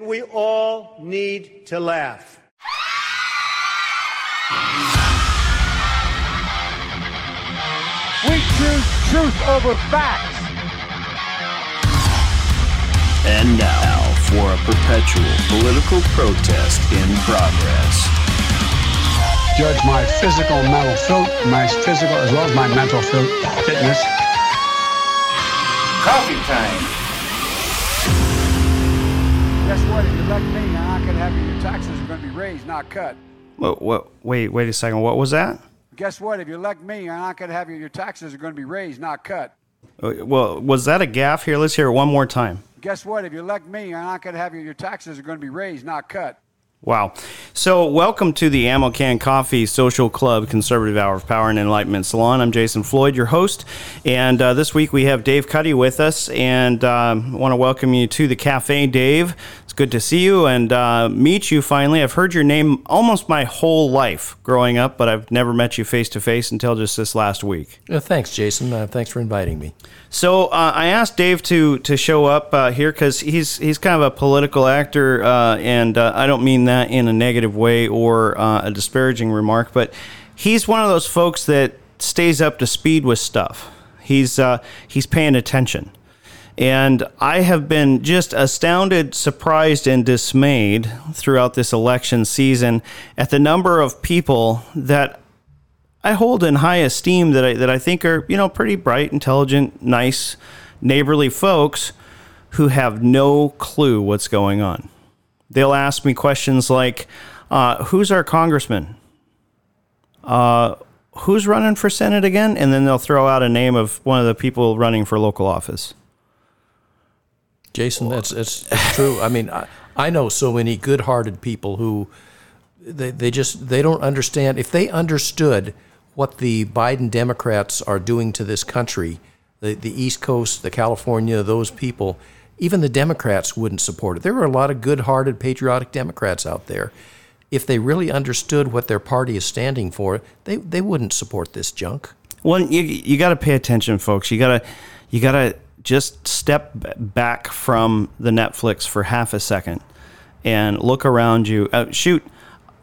We all need to laugh. We choose truth over facts. And now for a perpetual political protest in progress. Judge my physical mental fit, my physical as well as my mental fit, fitness. Coffee time. Guess what? If you elect me, you're not going to have your taxes are going to be raised, not cut. What, what, wait, wait a second. What was that? Guess what? If you elect me, not going to have your, your taxes are going to be raised, not cut. Uh, Well, was that a gaff? Here, let's hear it one more time. Guess what? If you elect me, not going to have your, your taxes are going to be raised, not cut. Wow. So, welcome to the Ammo Can Coffee Social Club Conservative Hour of Power and Enlightenment Salon. I'm Jason Floyd, your host. And uh, this week we have Dave Cuddy with us. And I um, want to welcome you to the cafe, Dave. It's good to see you and uh, meet you finally. I've heard your name almost my whole life growing up, but I've never met you face to face until just this last week. Uh, thanks, Jason. Uh, thanks for inviting me. So uh, I asked Dave to to show up uh, here because he's he's kind of a political actor, uh, and uh, I don't mean that in a negative way or uh, a disparaging remark, but he's one of those folks that stays up to speed with stuff. He's uh, he's paying attention, and I have been just astounded, surprised, and dismayed throughout this election season at the number of people that I hold in high esteem that I that I think are you know pretty bright, intelligent, nice, neighborly folks who have no clue what's going on. They'll ask me questions like, uh, "Who's our congressman? Uh, who's running for senate again?" And then they'll throw out a name of one of the people running for local office. Jason, that's that's, that's true. I mean, I, I know so many good-hearted people who they, they just they don't understand. If they understood what the Biden Democrats are doing to this country, the the East Coast, the California, those people, even the Democrats wouldn't support it. There are a lot of good-hearted, patriotic Democrats out there. If they really understood what their party is standing for, they they wouldn't support this junk. Well, you you got to pay attention, folks. You gotta you gotta just step back from the Netflix for half a second and look around you. Uh, shoot,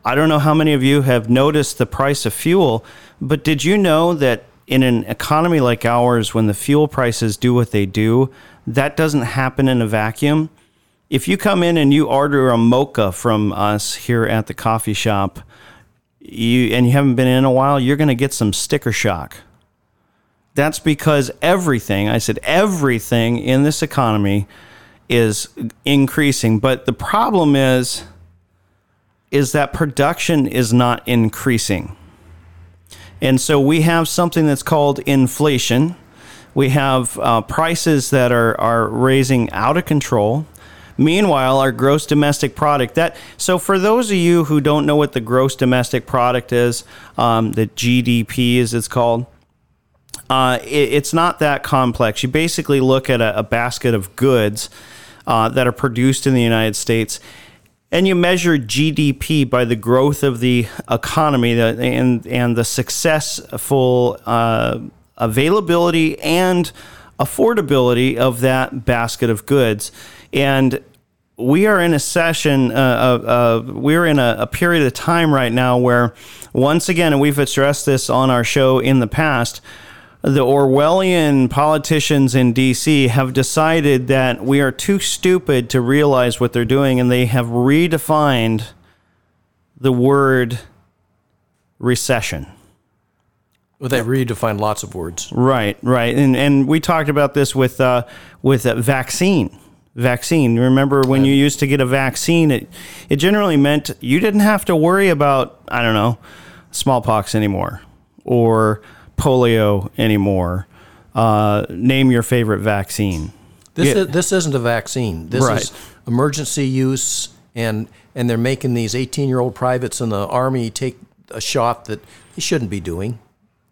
I don't know how many of you have noticed the price of fuel, but did you know that in an economy like ours, when the fuel prices do what they do, that doesn't happen in a vacuum? If you come in and you order a mocha from us here at the coffee shop, you and you haven't been in a while, you're going to get some sticker shock. That's because everything, I said everything in this economy is increasing, but the problem is is that production is not increasing. And so we have something that's called inflation. We have uh, prices that are, are raising out of control. Meanwhile, our gross domestic product that so for those of you who don't know what the gross domestic product is, um, the GDP as it's called, uh, it, it's not that complex. You basically look at a, a basket of goods uh, that are produced in the United States, and you measure GDP by the growth of the economy and and the successful uh, availability and affordability of that basket of goods. And we are in a session, uh, uh, we're in a, a period of time right now where, once again, and we've addressed this on our show in the past, the Orwellian politicians in DC have decided that we are too stupid to realize what they're doing, and they have redefined the word recession. Well, they redefine lots of words. Right, right, and and we talked about this with uh, with a vaccine. Vaccine. Remember when you used to get a vaccine? It it generally meant you didn't have to worry about I don't know smallpox anymore or polio anymore. Uh, name your favorite vaccine. This Yeah. is, this isn't a vaccine. This Right. is emergency use, and and they're making these 18 year old privates in the army take a shot that they shouldn't be doing.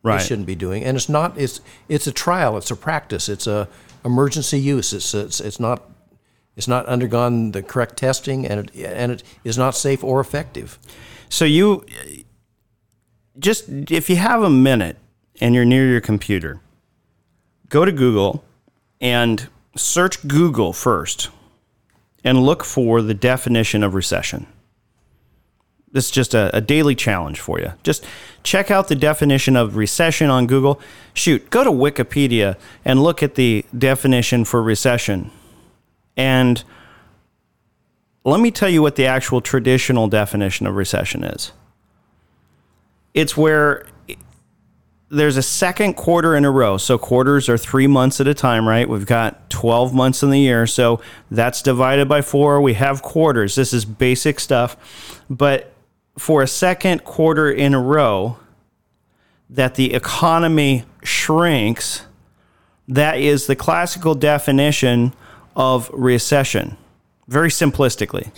Right. They shouldn't be doing, and it's not. It's it's a trial. It's a practice. It's a emergency use. It's it's, it's not. It's not undergone the correct testing, and it and it is not safe or effective. So you just if you have a minute and you're near your computer, go to Google and search Google first. and look for the definition of recession. This is just a, a, daily challenge for you. Just check out the definition of recession on Google. Shoot, go to Wikipedia and look at the definition for recession. And let me tell you what the actual traditional definition of recession is it's where there's a second quarter in a row. So quarters are three months at a time, right? We've got 12 months in the year. So that's divided by four. We have quarters. This is basic stuff. But for a second quarter in a row that the economy shrinks, that is the classical definition of recession, very simplistically.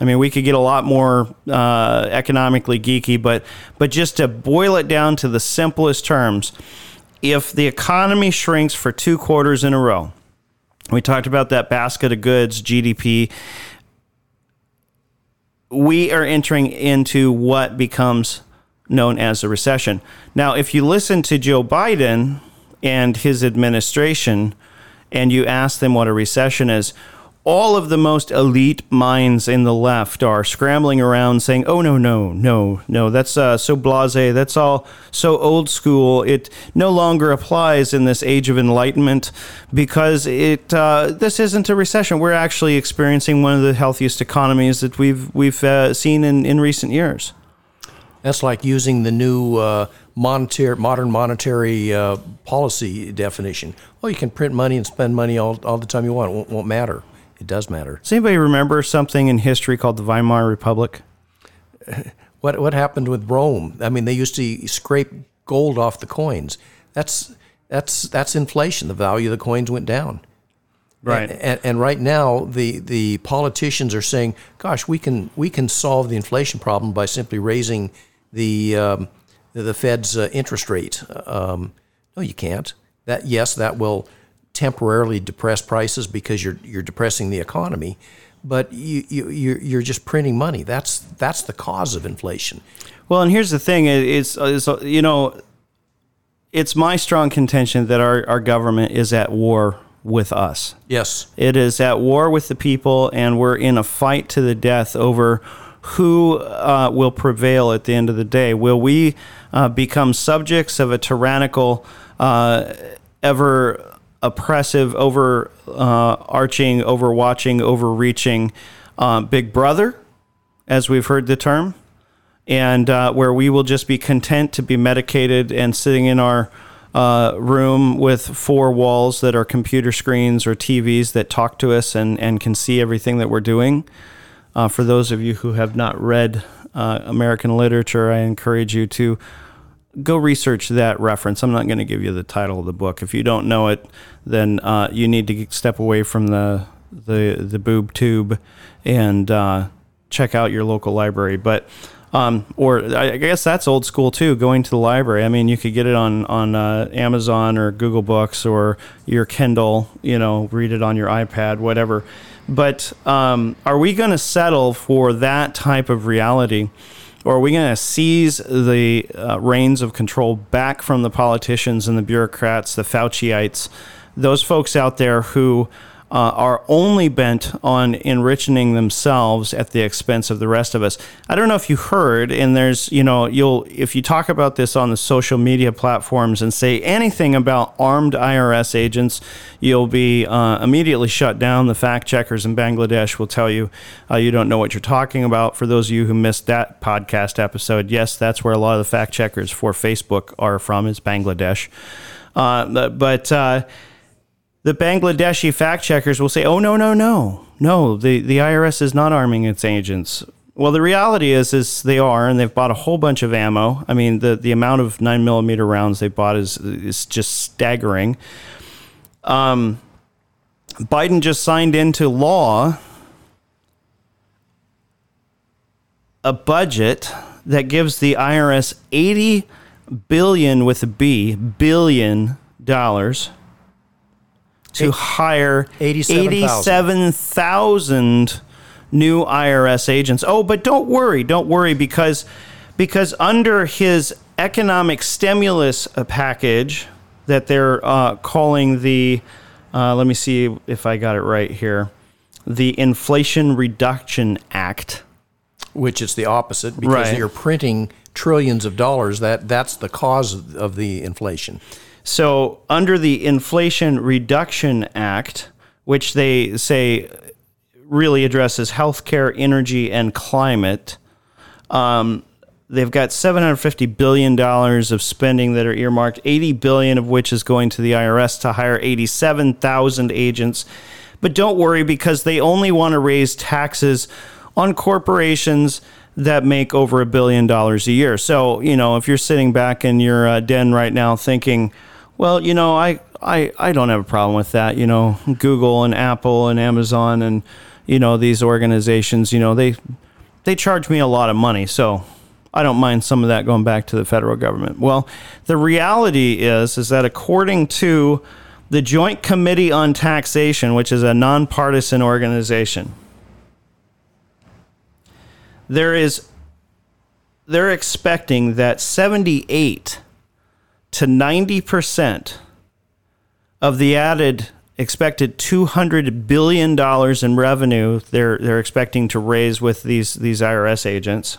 I mean, we could get a lot more uh, economically geeky, but but just to boil it down to the simplest terms, if the economy shrinks for two quarters in a row, we talked about that basket of goods, GDP we are entering into what becomes known as a recession. Now, if you listen to Joe Biden and his administration and you ask them what a recession is, all of the most elite minds in the left are scrambling around saying, "Oh no, no, no, no, that's uh, so blasé. That's all so old school. It no longer applies in this age of enlightenment because it uh, this isn't a recession. We're actually experiencing one of the healthiest economies that we've we've uh, seen in in recent years." That's like using the new uh, monetary, modern monetary uh, policy definition. Well, you can print money and spend money all, all the time you want. It won't, won't matter it does matter. Does anybody remember something in history called the Weimar Republic? What what happened with Rome? I mean, they used to scrape gold off the coins. That's that's that's inflation. The value of the coins went down. Right. And, and, and, right now, the, the politicians are saying, "Gosh, we can we can solve the inflation problem by simply raising the um, the Fed's uh, interest rate." Um, no, you can't. That yes, that will temporarily depress prices because you're you're depressing the economy, but you, you you're just printing money. That's that's the cause of inflation. Well, and here's the thing: it's, it's you know, it's my strong contention that our our government is at war with us. Yes, it is at war with the people, and we're in a fight to the death over who uh, will prevail at the end of the day. Will we uh, become subjects of a tyrannical, uh, ever oppressive, over uh, arching, overwatching, overreaching uh, Big Brother, as we've heard the term, and uh, where we will just be content to be medicated and sitting in our uh, room with four walls that are computer screens or TVs that talk to us and, and can see everything that we're doing. Uh, for those of you who have not read uh, American literature, I encourage you to go research that reference. I'm not going to give you the title of the book. If you don't know it, then uh, you need to step away from the the the boob tube and uh, check out your local library. But um, or I guess that's old school too. Going to the library. I mean, you could get it on on uh, Amazon or Google Books or your Kindle. You know, read it on your iPad, whatever. But um, are we going to settle for that type of reality? Or are we going to seize the uh, reins of control back from the politicians and the bureaucrats, the Fauciites, those folks out there who uh, are only bent on enriching themselves at the expense of the rest of us. I don't know if you heard, and there's, you know, you'll, if you talk about this on the social media platforms and say anything about armed IRS agents, you'll be uh, immediately shut down. The fact checkers in Bangladesh will tell you uh, you don't know what you're talking about. For those of you who missed that podcast episode, yes, that's where a lot of the fact checkers for Facebook are from, is Bangladesh. Uh, but, uh, the Bangladeshi fact checkers will say, oh, no, no, no, no, the, the IRS is not arming its agents. Well, the reality is, is they are, and they've bought a whole bunch of ammo. I mean, the, the amount of nine millimeter rounds they bought is is just staggering. Um, Biden just signed into law a budget that gives the IRS eighty billion with a B billion dollars to hire 87,000 new IRS agents. Oh, but don't worry, don't worry because because under his economic stimulus uh, package that they're uh, calling the uh, let me see if I got it right here. the Inflation Reduction Act. which is the opposite because Right. you're printing trillions of dollars. That that's the cause of the inflation. So, under the Inflation Reduction Act, which they say really addresses healthcare, energy, and climate, um, they've got 750 billion dollars of spending that are earmarked. 80 billion of which is going to the IRS to hire 87,000 agents. But don't worry because they only want to raise taxes on corporations that make over a billion dollars a year. So, you know, if you're sitting back in your uh, den right now thinking, well, you know, I, I, I don't have a problem with that. You know, Google and Apple and Amazon and, you know, these organizations, you know, they, they charge me a lot of money. So I don't mind some of that going back to the federal government. Well, the reality is, is that according to the Joint Committee on Taxation, which is a nonpartisan organization, there is they're expecting that 78 to 90% of the added expected 200 billion dollars in revenue they're they're expecting to raise with these these IRS agents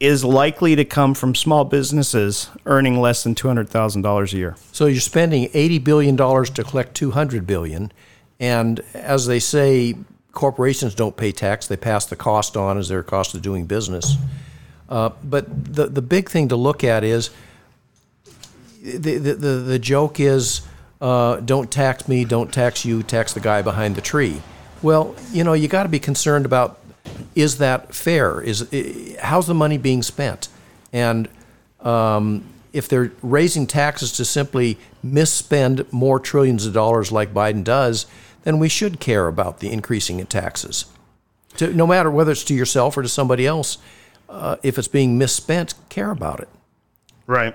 is likely to come from small businesses earning less than $200,000 a year. So you're spending eighty billion dollars to collect two hundred billion, and as they say, corporations don't pay tax; they pass the cost on as their cost of doing business. Uh, but the the big thing to look at is the the the, the joke is uh, don't tax me, don't tax you, tax the guy behind the tree. Well, you know you got to be concerned about is that fair? Is how's the money being spent? And um, if they're raising taxes to simply misspend more trillions of dollars like Biden does, then we should care about the increasing in taxes. To, no matter whether it's to yourself or to somebody else, uh, if it's being misspent, care about it. Right.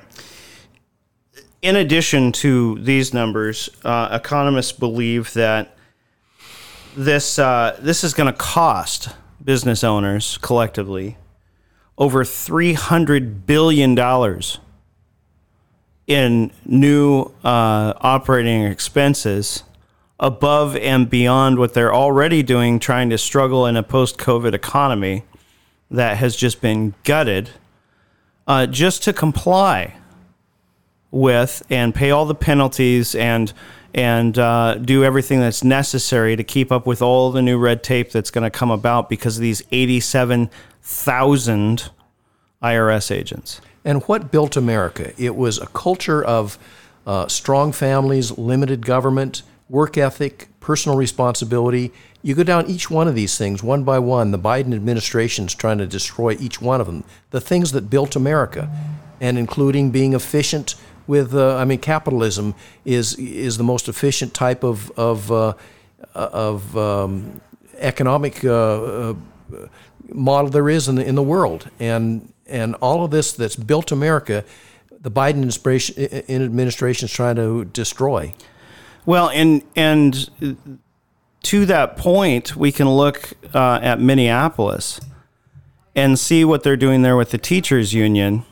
In addition to these numbers, uh, economists believe that this uh, this is going to cost business owners collectively over three hundred billion dollars in new uh, operating expenses above and beyond what they're already doing, trying to struggle in a post-COVID economy that has just been gutted, uh, just to comply with and pay all the penalties and and uh, do everything that's necessary to keep up with all the new red tape that's going to come about because of these 87,000 IRS agents. And what built America? It was a culture of uh, strong families, limited government, work ethic, personal responsibility. You go down each one of these things one by one. The Biden administration's trying to destroy each one of them. The things that built America, and including being efficient with, uh, I mean, capitalism is is the most efficient type of of uh, of um, economic uh, uh, model there is in the in the world, and and all of this that's built America, the Biden administration administration is trying to destroy. Well, and and to that point, we can look uh, at Minneapolis and see what they're doing there with the teachers union.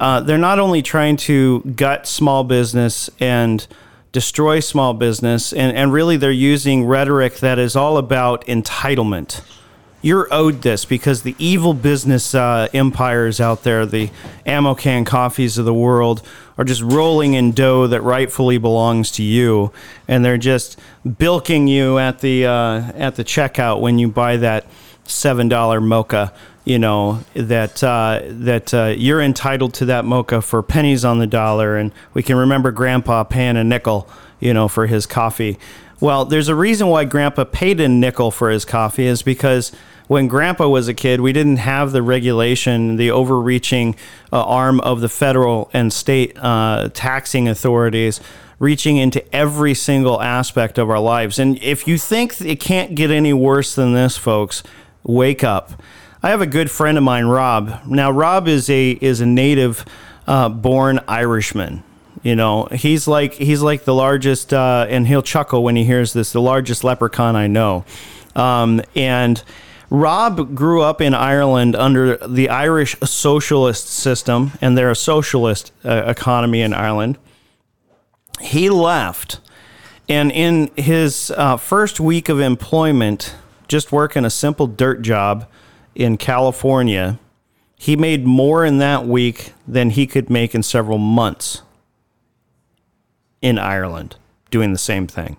Uh, they're not only trying to gut small business and destroy small business, and, and really they're using rhetoric that is all about entitlement. You're owed this because the evil business uh, empires out there, the ammo can coffees of the world, are just rolling in dough that rightfully belongs to you, and they're just bilking you at the uh, at the checkout when you buy that seven dollar mocha. You know that uh, that uh, you're entitled to that mocha for pennies on the dollar, and we can remember Grandpa paying a nickel, you know, for his coffee. Well, there's a reason why Grandpa paid a nickel for his coffee is because when Grandpa was a kid, we didn't have the regulation, the overreaching uh, arm of the federal and state uh, taxing authorities reaching into every single aspect of our lives. And if you think it can't get any worse than this, folks, wake up. I have a good friend of mine, Rob. Now, Rob is a is a native uh, born Irishman. You know, he's like he's like the largest, uh, and he'll chuckle when he hears this. The largest leprechaun I know, um, and Rob grew up in Ireland under the Irish socialist system, and they're a socialist uh, economy in Ireland. He left And in his uh, first week of employment, just working a simple dirt job in California, he made more in that week than he could make in several months in Ireland doing the same thing.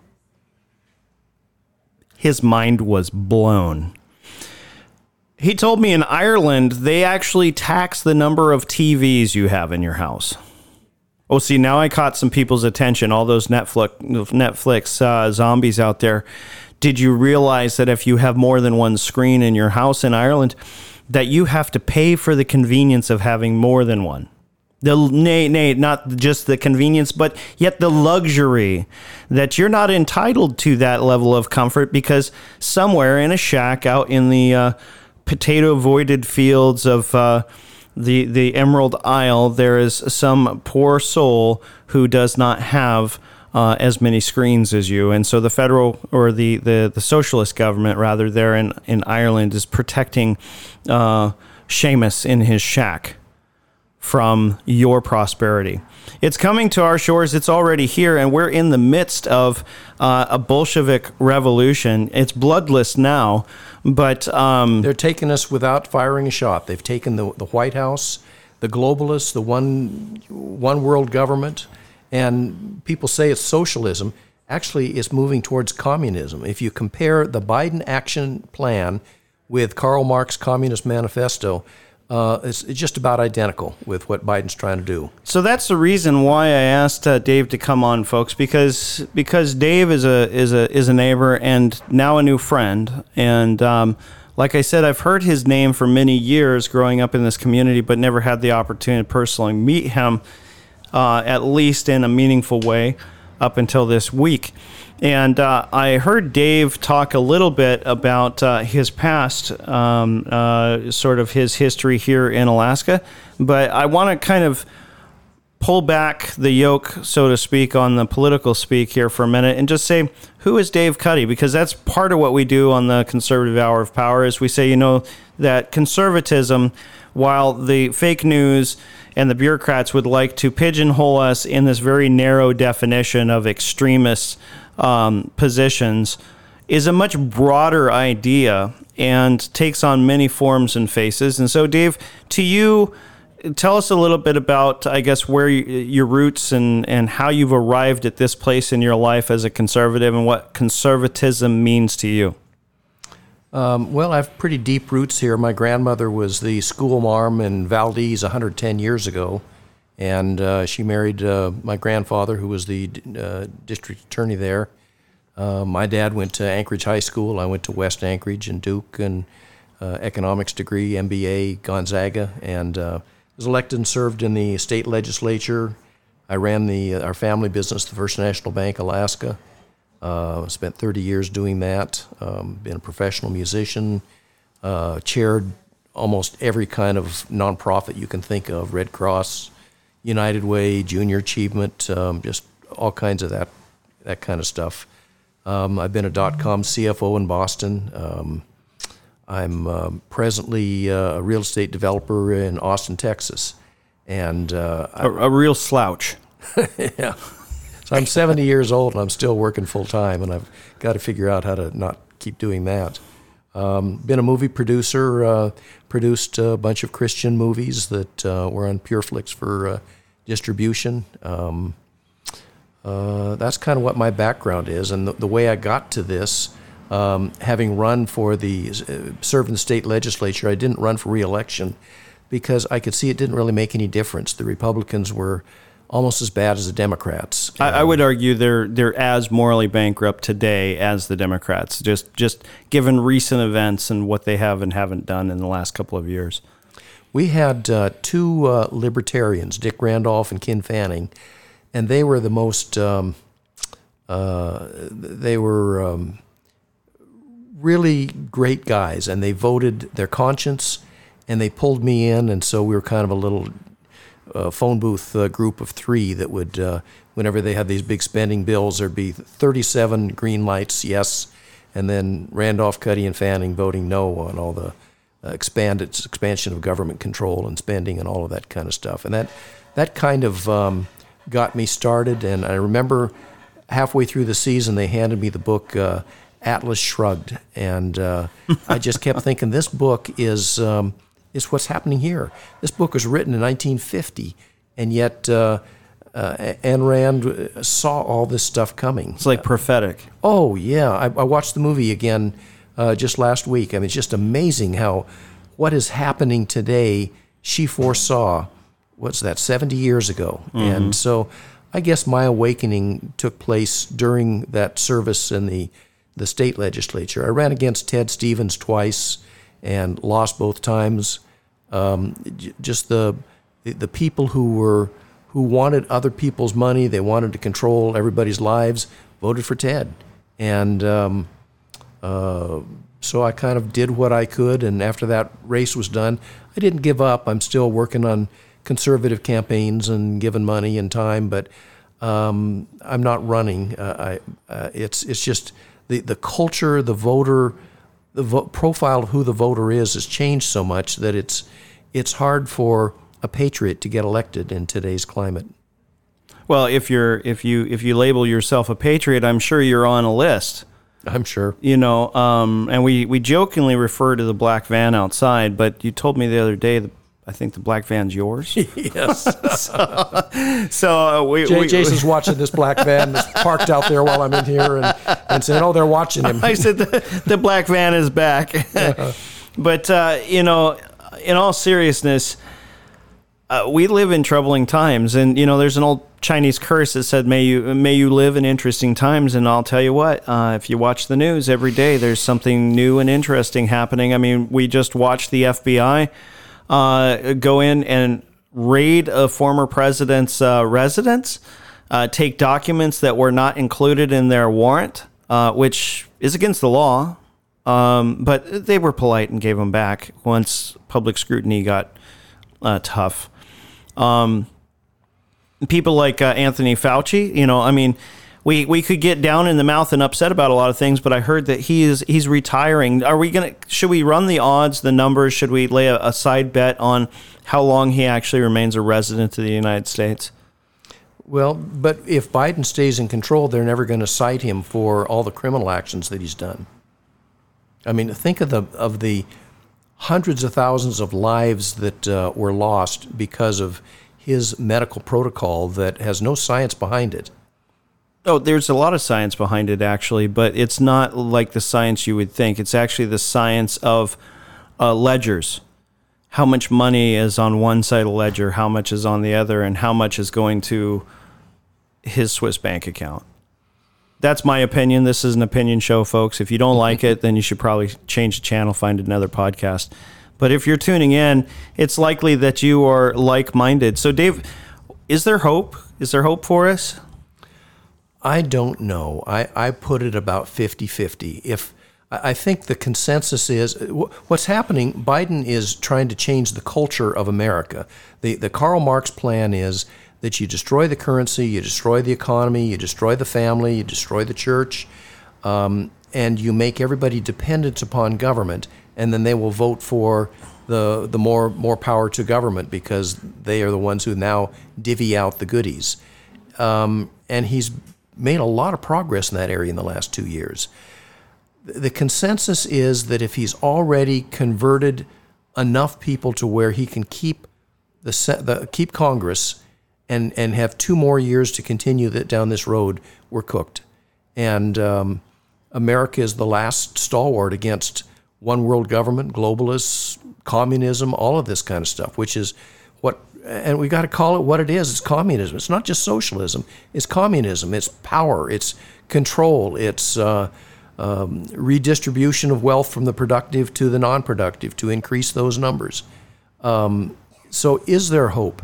His mind was blown. He told me in Ireland, they actually tax the number of TVs you have in your house. Oh, see, now I caught some people's attention. All those Netflix Netflix uh, zombies out there. Did you realize that if you have more than one screen in your house in Ireland, that you have to pay for the convenience of having more than one? The nay, nay, not just the convenience, but yet the luxury that you're not entitled to that level of comfort because somewhere in a shack out in the uh, potato voided fields of uh, the the Emerald Isle, there is some poor soul who does not have uh, as many screens as you, and so the federal or the the, the socialist government rather there in in Ireland is protecting uh, Seamus in his shack from your prosperity. It's coming to our shores. It's already here, and we're in the midst of uh, a Bolshevik revolution. It's bloodless now, but um, They're taking us without firing a shot. They've taken the, the White House, the globalists, the one, one world government, and people say it's socialism. Actually, it's moving towards communism. If you compare the Biden action plan with Karl Marx Communist Manifesto, uh, it's, just about identical with what Biden's trying to do. So that's the reason why I asked uh, Dave to come on, folks, because because Dave is a is a is a neighbor and now a new friend, and um, like I said, I've heard his name for many years growing up in this community, but never had the opportunity to personally meet him, uh, at least in a meaningful way, up until this week. And uh, I heard Dave talk a little bit about uh, his past, um, uh, sort of his history here in Alaska. But I want to kind of pull back the yoke, so to speak, on the political speak here for a minute and just say, who is Dave Cuddy? Because that's part of what we do on the Conservative Hour of Power is we say, you know, that conservatism, while the fake news and the bureaucrats would like to pigeonhole us in this very narrow definition of extremists um, positions is a much broader idea and takes on many forms and faces. And so, Dave, to you, tell us a little bit about, I guess, where you, your roots and, and how you've arrived at this place in your life as a conservative and what conservatism means to you. Um, well, I have pretty deep roots here. My grandmother was the school marm in Valdez 110 years ago, and uh, she married uh, my grandfather, who was the uh, district attorney there. Uh, my dad went to Anchorage High School. I went to West Anchorage and Duke, and uh, economics degree, MBA, Gonzaga, and uh, was elected and served in the state legislature. I ran the our family business, the First National Bank Alaska. Spent 30 years doing that. Um, been a professional musician. Chaired almost every kind of nonprofit you can think of: Red Cross, United Way, Junior Achievement, um, just all kinds of that that kind of stuff. Um, I've been a dot com CFO in Boston. Um, I'm um, presently uh, a real estate developer in Austin, Texas, and uh, A, a real slouch. yeah. So I'm 70 years old and I'm still working full time, and I've got to figure out how to not keep doing that. Um, been a movie producer, uh, produced a bunch of Christian movies that uh, were on PureFlix for uh, distribution. Um, uh, that's kind of what my background is, and the, the way I got to this, um, having run for the uh, served in the state legislature, I didn't run for reelection because I could see it didn't really make any difference. The Republicans were almost as bad as the Democrats. I, I would argue they're they're as morally bankrupt today as the Democrats, just just given recent events and what they have and haven't done in the last couple of years. We had uh, two uh, libertarians, Dick Randolph and Ken Fanning, and they were the most. Um, uh, they were um, really great guys, and they voted their conscience, and they pulled me in, and so we were kind of a little uh, phone booth uh, group of three that would, uh, whenever they had these big spending bills, there'd be 37 green lights, yes, and then Randolph, Cuddy, and Fanning voting no on all the uh, expanded expansion of government control and spending and all of that kind of stuff. And that that kind of um, got me started. And I remember halfway through the season, they handed me the book uh, Atlas Shrugged, and uh, I just kept thinking this book is um, is what's happening here. This book was written in 1950, and yet. Uh, uh, Ayn Rand saw all this stuff coming. It's like prophetic. Oh yeah, I, I watched the movie again uh, just last week. I mean, it's just amazing how what is happening today she foresaw. What's that? Seventy years ago, and so I guess my awakening took place during that service in the the state legislature. I ran against Ted Stevens twice and lost both times. Um, just the the the people who were who wanted other people's money, they wanted to control everybody's lives, voted for Ted, and um, uh, so I kind of did what I could. And after that race was done, I didn't give up. I'm still working on conservative campaigns and giving money and time, but um, I'm not running. Uh, I, uh, it's it's just the the culture, the voter, the vo- profile of who the voter is has changed so much that it's it's hard for a patriot to get elected in today's climate. Well, if you're if you if you label yourself a patriot, I'm sure you're on a list. I'm sure. You know, um, and we we jokingly refer to the black van outside, but you told me the other day I think the black van's yours. Yes. so uh, we, Jay, we Jason's watching this black van that's parked out there while I'm in here and, and saying, oh, they're watching him. I said the, the black van is back. but uh, you know, in all seriousness, uh, we live in troubling times, and you know, there's an old Chinese curse that said, "May you may you live in interesting times." And I'll tell you what, uh, if you watch the news every day, there's something new and interesting happening. I mean, we just watched the FBI uh, go in and raid a former president's uh, residence, uh, take documents that were not included in their warrant, uh, which is against the law. Um, but they were polite and gave them back once public scrutiny got uh, tough. Um, people like uh, Anthony Fauci, you know, I mean, we, we could get down in the mouth and upset about a lot of things, but I heard that he is he's retiring. Are we gonna? Should we run the odds, the numbers? Should we lay a, a side bet on how long he actually remains a resident of the United States? Well, but if Biden stays in control, they're never going to cite him for all the criminal actions that he's done. I mean, think of the of the hundreds of thousands of lives that uh, were lost because of his medical protocol that has no science behind it. Oh, there's a lot of science behind it, actually, but it's not like the science you would think. It's actually the science of uh, ledgers. How much money is on one side of the ledger, how much is on the other, and how much is going to his Swiss bank account. That's my opinion. This is an opinion show, folks. If you don't like it, then you should probably change the channel, find another podcast. But if you're tuning in, it's likely that you are like minded. So, Dave, is there hope? Is there hope for us? I don't know. I, I put it about 50 50. If I think the consensus is what's happening, Biden is trying to change the culture of America. The, the Karl Marx plan is that you destroy the currency, you destroy the economy, you destroy the family, you destroy the church, um, and you make everybody dependent upon government, and then they will vote for the, the more, more power to government because they are the ones who now divvy out the goodies um, and he's made a lot of progress in that area in the last two years. The consensus is that if he's already converted enough people to where he can keep the, the keep Congress and and have two more years to continue that down this road, we're cooked. And um, America is the last stalwart against one world government, globalists, communism, all of this kind of stuff, which is what and we got to call it what it is. It's communism. It's not just socialism. It's communism. It's power. It's control. It's uh, um, redistribution of wealth from the productive to the non-productive to increase those numbers. Um, so, is there hope?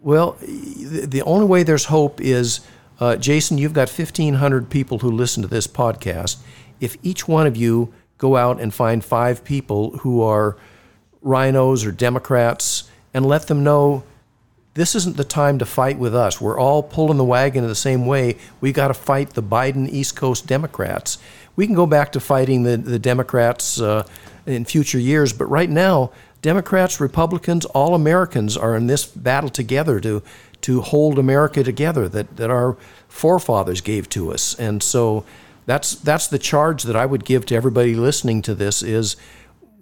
Well, the only way there's hope is, uh, Jason, you've got 1,500 people who listen to this podcast. If each one of you go out and find five people who are RINOs or Democrats and let them know this isn't the time to fight with us. We're all pulling the wagon in the same way. We've got to fight the Biden East Coast Democrats. We can go back to fighting the, the Democrats uh, in future years, but right now, Democrats, Republicans, all Americans are in this battle together to to hold America together that, that our forefathers gave to us. And so that's that's the charge that I would give to everybody listening to this is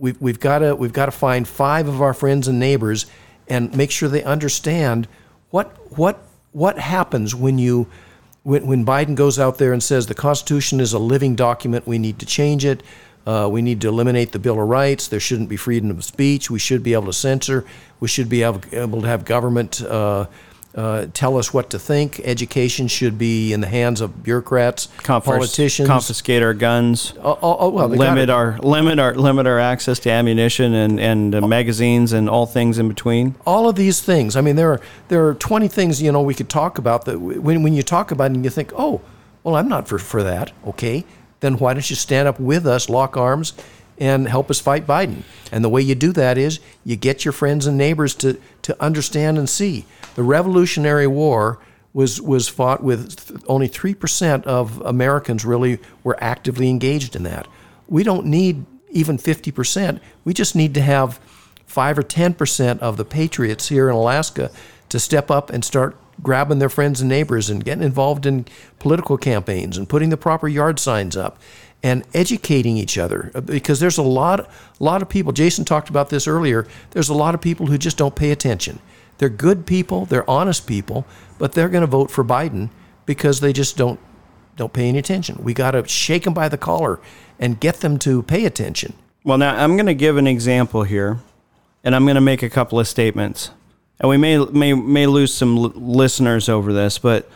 we've, we've got to we've got to find five of our friends and neighbors and make sure they understand what what what happens when you when, when Biden goes out there and says the Constitution is a living document, we need to change it. Uh, we need to eliminate the Bill of Rights. There shouldn't be freedom of speech. We should be able to censor. We should be able, able to have government uh, uh, tell us what to think. Education should be in the hands of bureaucrats, Confis- politicians. confiscate our guns, Oh, oh, oh, well, limit gotta- our limit our limit our access to ammunition and and uh, magazines and all things in between. all of these things. I mean, there are there are twenty things you know we could talk about that when when you talk about it and you think, oh, well, I'm not for for that. Okay, then why don't you stand up with us, lock arms, and help us fight Biden? And the way you do that is you get your friends and neighbors to to understand and see the Revolutionary War. Was, was fought with th- only 3% of Americans really were actively engaged in that. We don't need even 50%. We just need to have five or ten percent of the patriots here in Alaska to step up and start grabbing their friends and neighbors and getting involved in political campaigns and putting the proper yard signs up and educating each other Uh, because there's a lot lot of people Jason talked about this earlier there's a lot of people who just don't pay attention. They're good people they're honest people but they're going to vote for Biden because they just don't don't pay any attention. We got to shake them by the collar and get them to pay attention. Well, now I'm going to give an example here, and I'm going to make a couple of statements, and we may may may lose some l- listeners over this, but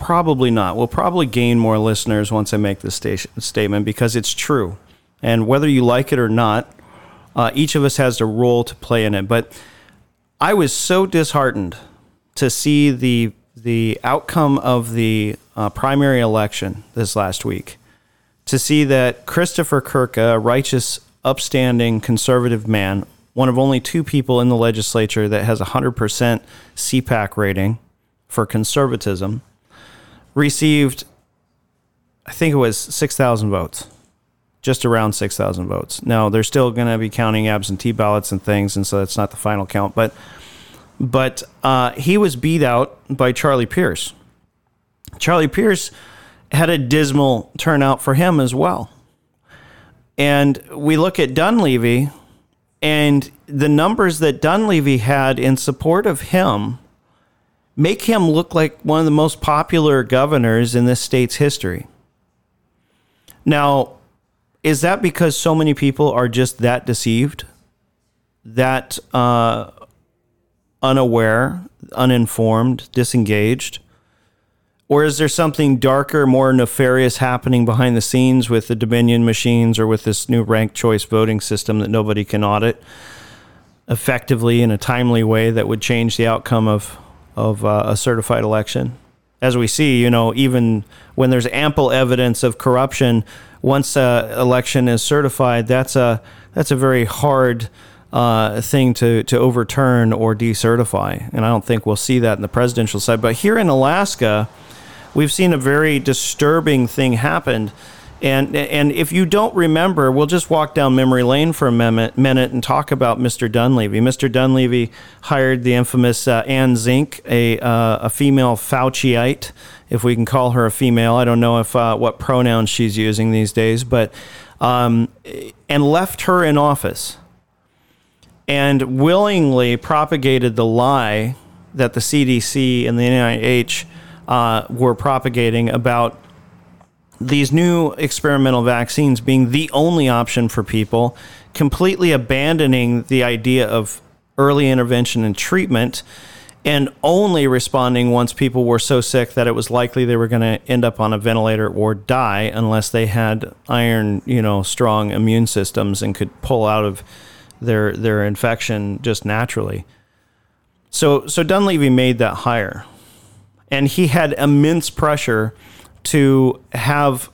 probably not. We'll probably gain more listeners once I make this station, statement because it's true, and whether you like it or not, uh, each of us has a role to play in it. But I was so disheartened to see the the outcome of the uh, primary election this last week to see that Christopher Kurka, a righteous, upstanding, conservative man, one of only two people in the legislature that has a 100% CPAC rating for conservatism, received, I think it was 6,000 votes, just around 6,000 votes. Now, they're still going to be counting absentee ballots and things, and so that's not the final count, but. But uh, he was beat out by Charlie Pierce. Charlie Pierce had a dismal turnout for him as well. And we look at Dunleavy and the numbers that Dunleavy had in support of him make him look like one of the most popular governors in this state's history. Now, is that because so many people are just that deceived, that uh, unaware, uninformed, disengaged? Or is there something darker, more nefarious happening behind the scenes with the Dominion machines or with this new ranked choice voting system that nobody can audit effectively in a timely way that would change the outcome of, of uh, a certified election? As we see, you know, even when there's ample evidence of corruption, once an election is certified, that's a that's a very hard uh, thing to to overturn or decertify, and I don't think we'll see that in the presidential side. But here in Alaska, we've seen a very disturbing thing happen. And, and if you don't remember, we'll just walk down memory lane for a minute, minute and talk about Mr. Dunleavy. Mr. Dunleavy hired the infamous uh, Anne Zink, a, uh, a female Fauciite, if we can call her a female. I don't know if uh, what pronouns she's using these days, but um, and left her in office and willingly propagated the lie that the CDC and the NIH uh, were propagating about these new experimental vaccines being the only option for people, completely abandoning the idea of early intervention and treatment, and only responding once people were so sick that it was likely they were going to end up on a ventilator or die unless they had iron, you know, strong immune systems and could pull out of their their infection just naturally. So so Dunleavy made that hire. And he had immense pressure to have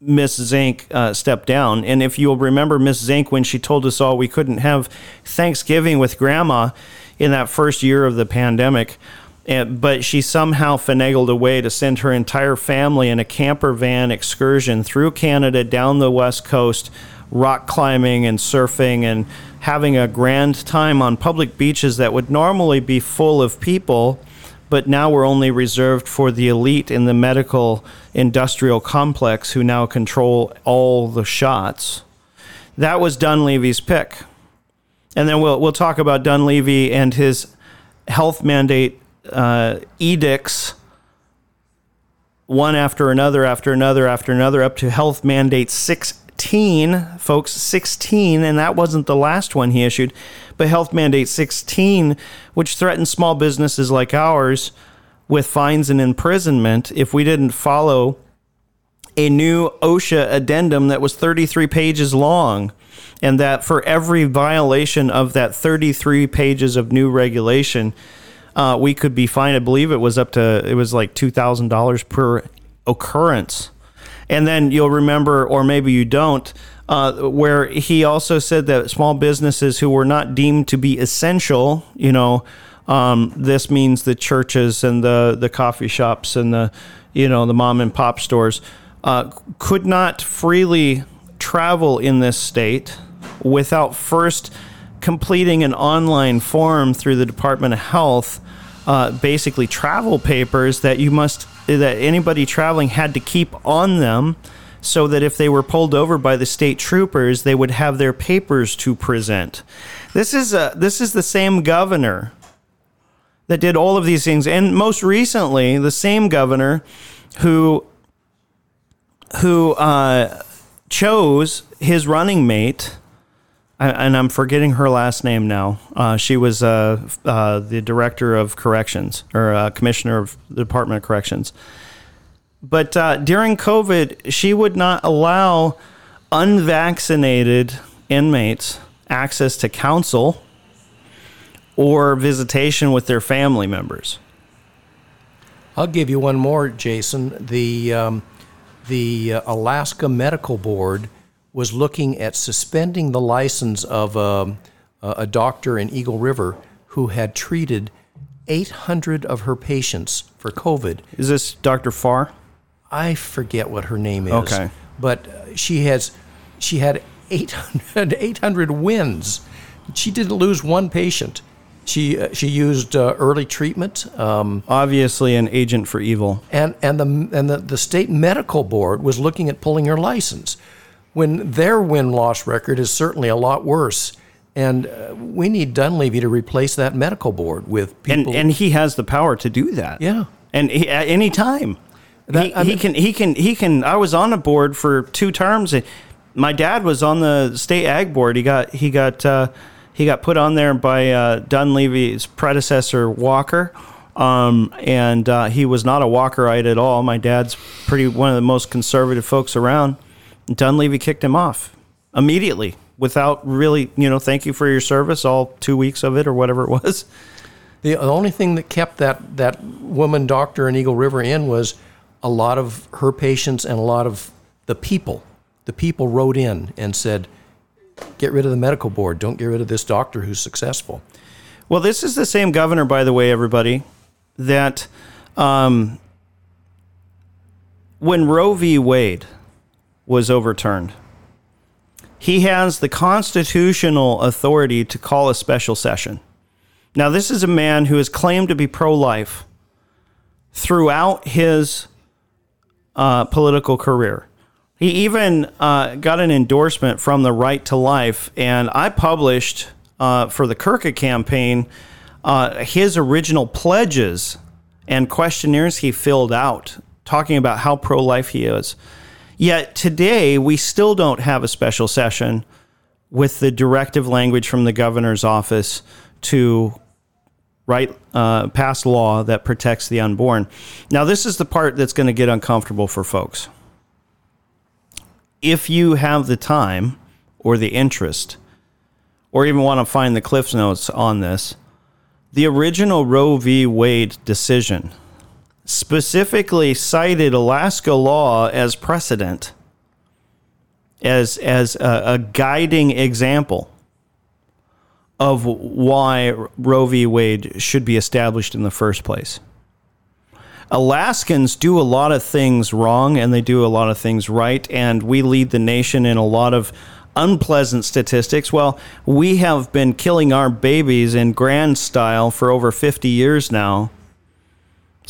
Miss Zink uh, step down. And if you'll remember Miss Zink when she told us all we couldn't have Thanksgiving with Grandma in that first year of the pandemic, and, but she somehow finagled a way to send her entire family in a camper van excursion through Canada down the west coast rock climbing and surfing and having a grand time on public beaches that would normally be full of people, but now we're only reserved for the elite in the medical industrial complex who now control all the shots. That was Dunleavy's pick. And then we'll, we'll talk about Dunleavy and his health mandate uh, edicts one after another, after another, after another, up to health mandate 16, folks, 16, and that wasn't the last one he issued, but health mandate 16, which threatened small businesses like ours with fines and imprisonment if we didn't follow a new OSHA addendum that was 33 pages long. And that for every violation of that 33 pages of new regulation, uh, we could be fined. I believe it was up to it was like two thousand dollars per occurrence. And then you'll remember, or maybe you don't, uh, where he also said that small businesses who were not deemed to be essential, you know, um, this means the churches and the the coffee shops and the you know the mom and pop stores uh, could not freely travel in this state without first completing an online form through the Department of Health, uh, basically travel papers that you must that anybody traveling had to keep on them, so that if they were pulled over by the state troopers, they would have their papers to present. This is a this is the same governor that did all of these things, and most recently, the same governor who who uh, chose his running mate and I'm forgetting her last name now. Uh, she was uh, uh, the director of corrections or uh, commissioner of the Department of Corrections. But uh, during COVID, she would not allow unvaccinated inmates access to counsel or visitation with their family members. I'll give you one more, Jason. The um, the uh, Alaska Medical Board was looking at suspending the license of um, a doctor in Eagle River who had treated 800 of her patients for COVID. Is this Dr. Farr? I forget what her name is. Okay. But she has she had 800, 800 wins. She didn't lose one patient. She uh, she used uh, early treatment. Um, Obviously, an agent for evil. and and the and the, the state medical board was looking at pulling her license when their win loss record is certainly a lot worse. And uh, we need Dunleavy to replace that medical board with people. and he has the power to do that. Yeah. And he, at any time, That- he, I he can he can he can. I was on a board for two terms. My dad was on the state ag board. He got he got uh, he got put on there by uh, Dunleavy's predecessor Walker. Um, and uh, he was not a Walkerite at all. My dad's pretty one of the most conservative folks around. Dunleavy kicked him off immediately without really, you know, thank you for your service, all two weeks of it or whatever it was. The only thing that kept that, that woman doctor in Eagle River in was a lot of her patients and a lot of the people. The people wrote in and said, get rid of the medical board. Don't get rid of this doctor who's successful. Well, this is the same governor, by the way, everybody, that um, when Roe v. Wade was overturned, he has the constitutional authority to call a special session. Now, this is a man who has claimed to be pro life throughout his uh, political career. He even uh, got an endorsement from the Right to Life, and I published uh, for the Kurka campaign uh, his original pledges and questionnaires he filled out, talking about how pro life he is. Yet today, we still don't have a special session with the directive language from the governor's office to write uh, pass law that protects the unborn. Now, this is the part that's going to get uncomfortable for folks. If you have the time or the interest, or even want to find the Cliffs Notes on this, the original Roe v. Wade decision specifically cited Alaska law as precedent, as as a, a guiding example of why Roe v. Wade should be established in the first place. Alaskans do a lot of things wrong and they do a lot of things right, and we lead the nation in a lot of unpleasant statistics. Well, we have been killing our babies in grand style for over 50 years now.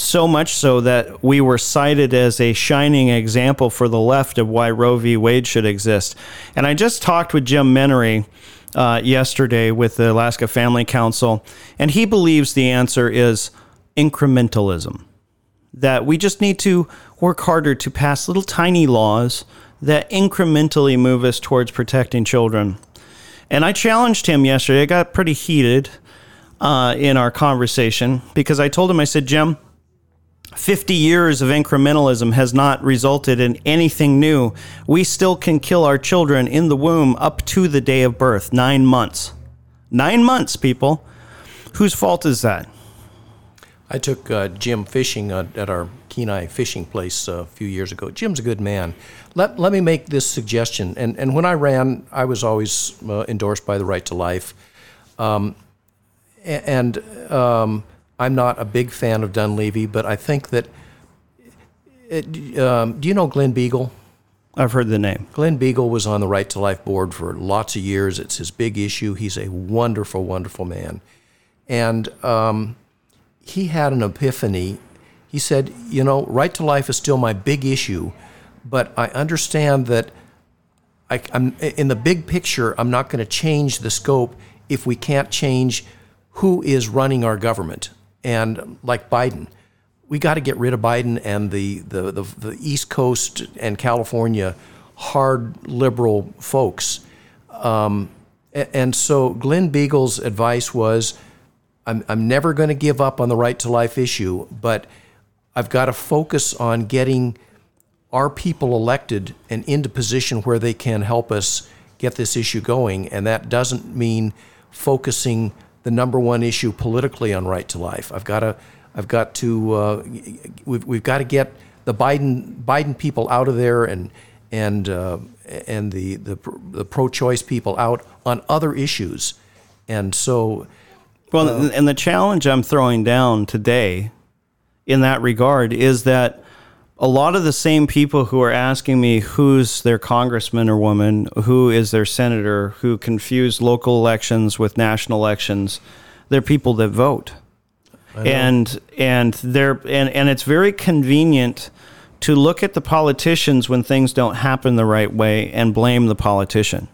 So much so that we were cited as a shining example for the left of why Roe v. Wade should exist. And I just talked with Jim Minnery uh, yesterday with the Alaska Family Council, and he believes the answer is incrementalism. That we just need to work harder to pass little tiny laws that incrementally move us towards protecting children. And I challenged him yesterday. I got pretty heated uh, in our conversation because I told him, I said, Jim, 50 years of incrementalism has not resulted in anything new. We still can kill our children in the womb up to the day of birth, nine months. Nine months, people. Whose fault is that? I took uh, Jim fishing uh, at our Kenai fishing place uh, a few years ago. Jim's a good man. Let, let me make this suggestion. And, and when I ran, I was always uh, endorsed by the Right to Life. Um, and um, I'm not a big fan of Dunleavy, but I think that. It, um, do you know Glenn Biegel? I've heard the name. Glenn Biegel was on the Right to Life board for lots of years. It's his big issue. He's a wonderful, wonderful man. And um, he had an epiphany. He said, You know, right to life is still my big issue, but I understand that I, am in the big picture, I'm not going to change the scope if we can't change who is running our government. And like Biden, we got to get rid of Biden and the, the, the, the East Coast and California hard liberal folks. Um, and so Glenn Biegel's advice was I'm, I'm never going to give up on the right to life issue, but I've got to focus on getting our people elected and into position where they can help us get this issue going. And that doesn't mean focusing the number one issue politically on right to life. I've got to, I've got to, uh, we've, we've got to get the Biden Biden people out of there and and uh, and the the, the pro-choice people out on other issues. And so, well, uh, and the challenge I'm throwing down today, in that regard, is that a lot of the same people who are asking me who's their congressman or woman, who is their senator, who confuse local elections with national elections, they're people that vote. And and they're and, and it's very convenient to look at the politicians when things don't happen the right way and blame the politician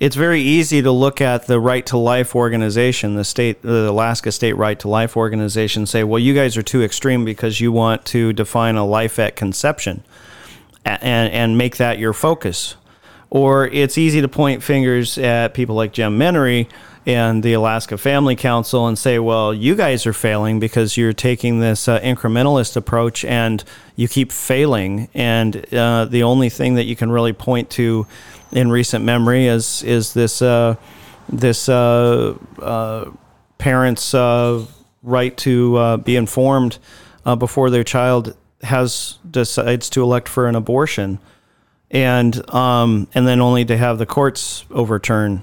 it's very easy to look at the Right to Life organization, the state, the Alaska State Right to Life organization, say, well, you guys are too extreme because you want to define a life at conception and, and make that your focus. Or it's easy to point fingers at people like Jim Minnery and the Alaska Family Council and say, well, you guys are failing because you're taking this uh, incrementalist approach and you keep failing. And uh, the only thing that you can really point to in recent memory is is this uh, this uh, uh, parents' uh, right to be informed before their child has decides to elect for an abortion, and um, and then only to have the courts overturn,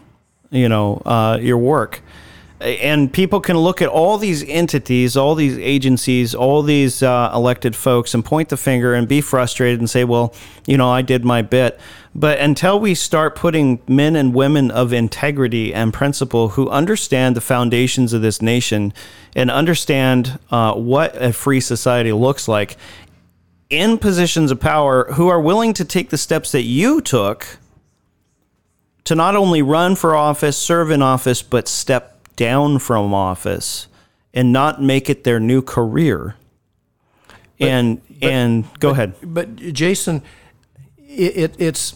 you know, your work and people can look at all these entities, all these agencies, all these uh, elected folks and point the finger and be frustrated and say, well, you know, I did my bit. But until we start putting men and women of integrity and principle who understand the foundations of this nation and understand uh, what a free society looks like in positions of power who are willing to take the steps that you took to not only run for office, serve in office, but step down from office and not make it their new career. But, and but, and go but, ahead. But Jason, it, it, it's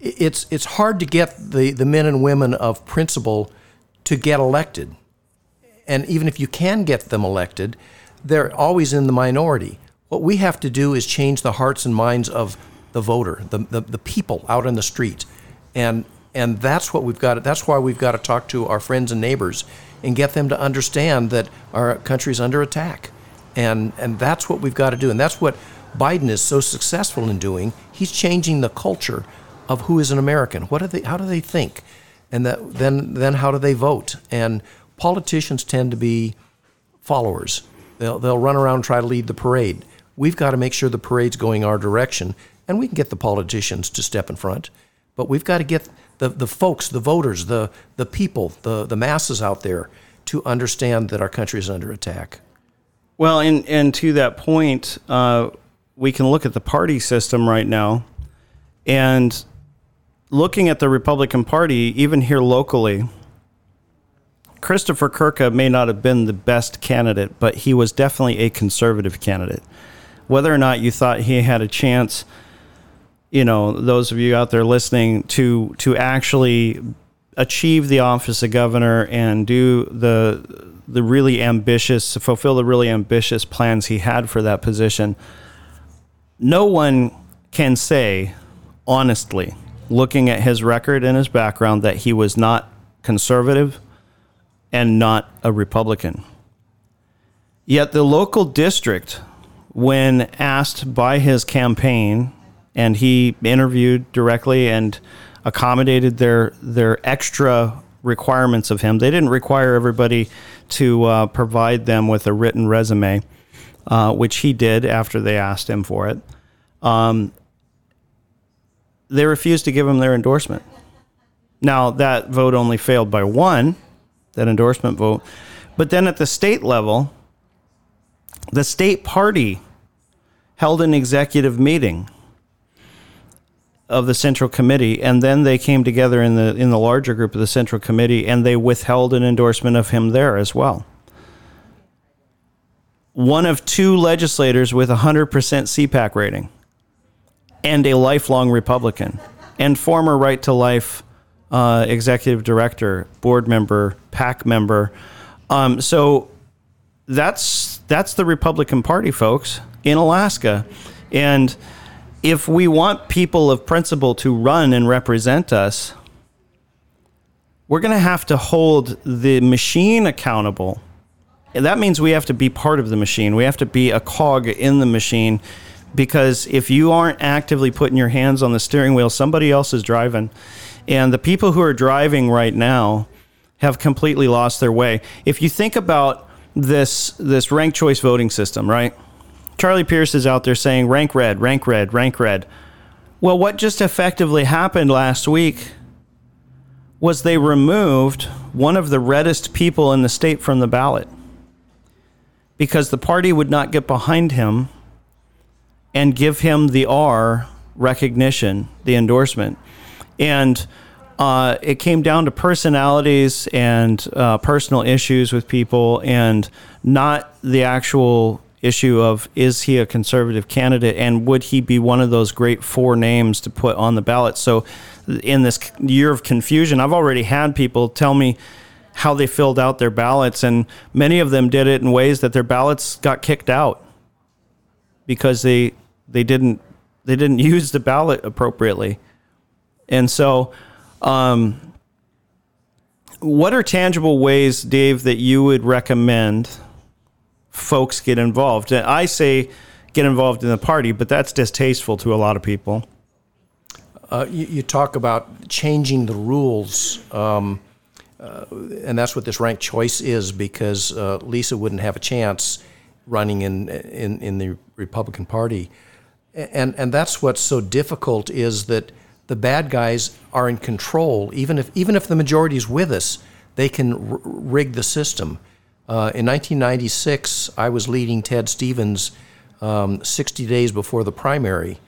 it's it's hard to get the, the men and women of principle to get elected. And even if you can get them elected, they're always in the minority. What we have to do is change the hearts and minds of the voter, the, the, the people out in the street. And and that's what we've got. That's why we've got to talk to our friends and neighbors and get them to understand that our country's under attack. And and that's what we've got to do. And that's what Biden is so successful in doing. He's changing the culture of who is an American. What do they? How do they think? And that, then then how do they vote? And politicians tend to be followers. They'll they'll run around and try to lead the parade. We've got to make sure the parade's going our direction, and we can get the politicians to step in front but we've got to get the, the folks, the voters, the, the people, the, the masses out there to understand that our country is under attack. Well, and and to that point, uh, we can look at the party system right now, and looking at the Republican Party, even here locally, Christopher Kurka may not have been the best candidate, but he was definitely a conservative candidate. Whether or not you thought he had a chance, you know, those of you out there listening to to actually achieve the office of governor and do the the really ambitious fulfill the really ambitious plans he had for that position. No one can say honestly, looking at his record and his background, that he was not conservative and not a Republican. Yet the local district, when asked by his campaign, and he interviewed directly and accommodated their their extra requirements of him. They didn't require everybody to uh, provide them with a written resume, uh, which he did after they asked him for it. Um, they refused to give him their endorsement. Now that vote only failed by one, that endorsement vote. But then at the state level, the state party held an executive meeting of the central committee and then they came together in the in the larger group of the central committee and they withheld an endorsement of him there as well one of two legislators with a 100% CPAC rating and a lifelong Republican and former Right to Life uh, executive director, board member, PAC member. Um, so that's that's the Republican Party, folks, in Alaska, and if we want people of principle to run and represent us, we're going to have to hold the machine accountable. And that means we have to be part of the machine. We have to be a cog in the machine because if you aren't actively putting your hands on the steering wheel, somebody else is driving. And the people who are driving right now have completely lost their way. If you think about this this ranked choice voting system, right? Charlie Pierce is out there saying rank red, rank red, rank red. Well, what just effectively happened last week was they removed one of the reddest people in the state from the ballot because the party would not get behind him and give him the R recognition, the endorsement. And uh, it came down to personalities and uh, personal issues with people and not the actual issue of is he a conservative candidate and would he be one of those great four names to put on the ballot? So, in this year of confusion, I've already had people tell me how they filled out their ballots, and many of them did it in ways that their ballots got kicked out because they they didn't they didn't use the ballot appropriately, and so. Um, what are tangible ways, Dave, that you would recommend folks get involved. I say get involved in the party, but that's distasteful to a lot of people. Uh, you, you, talk about changing the rules, um, uh, and that's what this ranked choice is because uh, Lisa wouldn't have a chance running in, in, in the Republican Party. And, and that's what's so difficult is that the bad guys are in control. Even if, even if the majority is with us, they can r- rig the system. Uh, in 1996, I was leading Ted Stevens um, 60 days before the primary.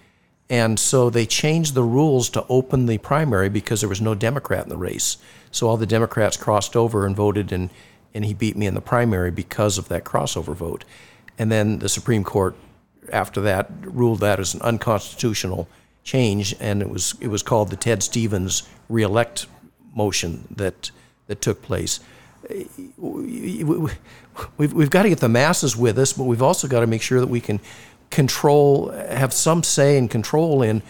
And so they changed the rules to open the primary because there was no Democrat in the race. So all the Democrats crossed over and voted, and, and he beat me in the primary because of that crossover vote. And then the Supreme Court, after that, ruled that as an unconstitutional change, and it was it was called the Ted Stevens reelect motion that that took place we've, we've got to get the masses with us, but we've also got to make sure that we can control, have some say and control in,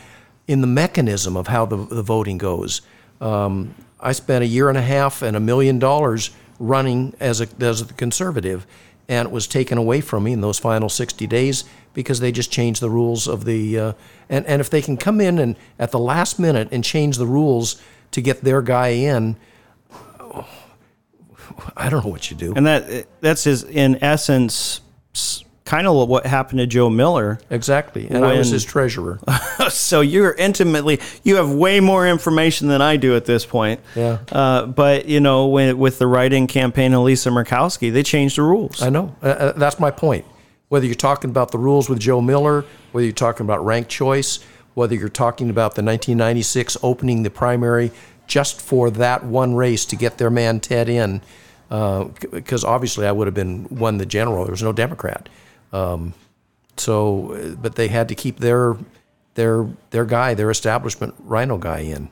in the mechanism of how the, the voting goes. Um, I spent a year and a half and a million dollars running as a, as a conservative, and it was taken away from me in those final 60 days because they just changed the rules of the. Uh, and, and if they can come in and at the last minute and change the rules to get their guy in, I don't know what you do. And that that's his in essence kind of what happened to Joe Miller. Exactly. And I was his treasurer. so you're intimately you have way more information than I do at this point. Yeah. Uh, but you know, when, with the writing campaign of Lisa Murkowski, they changed the rules. I know. Uh, Uh, that's my point. Whether you're talking about the rules with Joe Miller, whether you're talking about ranked choice, whether you're talking about the 1996 opening the primary just for that one race to get their man Ted in, because obviously I would have been won the general. There was no Democrat. Um, so, uh, but they had to keep their their their guy, their establishment RINO guy in.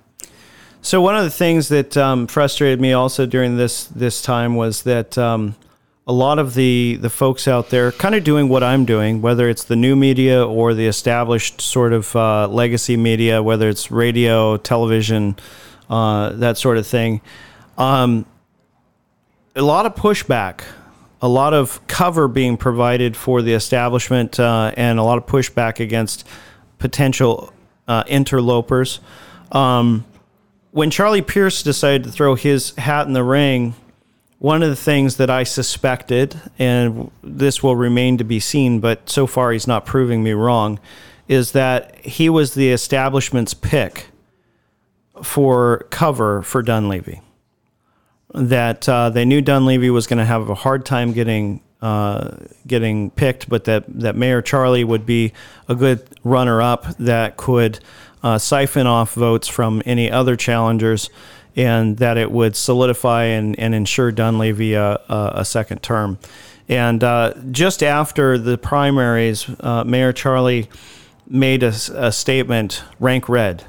So one of the things that um, frustrated me also during this this time was that um, a lot of the the folks out there kind of doing what I'm doing, whether it's the new media or the established sort of uh, legacy media, whether it's radio, television, uh, that sort of thing. Um, a lot of pushback, a lot of cover being provided for the establishment, uh, and a lot of pushback against potential uh, interlopers. Um, when Charlie Pierce decided to throw his hat in the ring, one of the things that I suspected, and this will remain to be seen, but so far he's not proving me wrong, is that he was the establishment's pick for cover for Dunleavy. That uh, they knew Dunleavy was going to have a hard time getting uh, getting picked, but that, that Mayor Charlie would be a good runner up that could uh, siphon off votes from any other challengers, and that it would solidify and, and ensure Dunleavy a, a, a second term. And uh, just after the primaries, uh, Mayor Charlie made a statement rank red.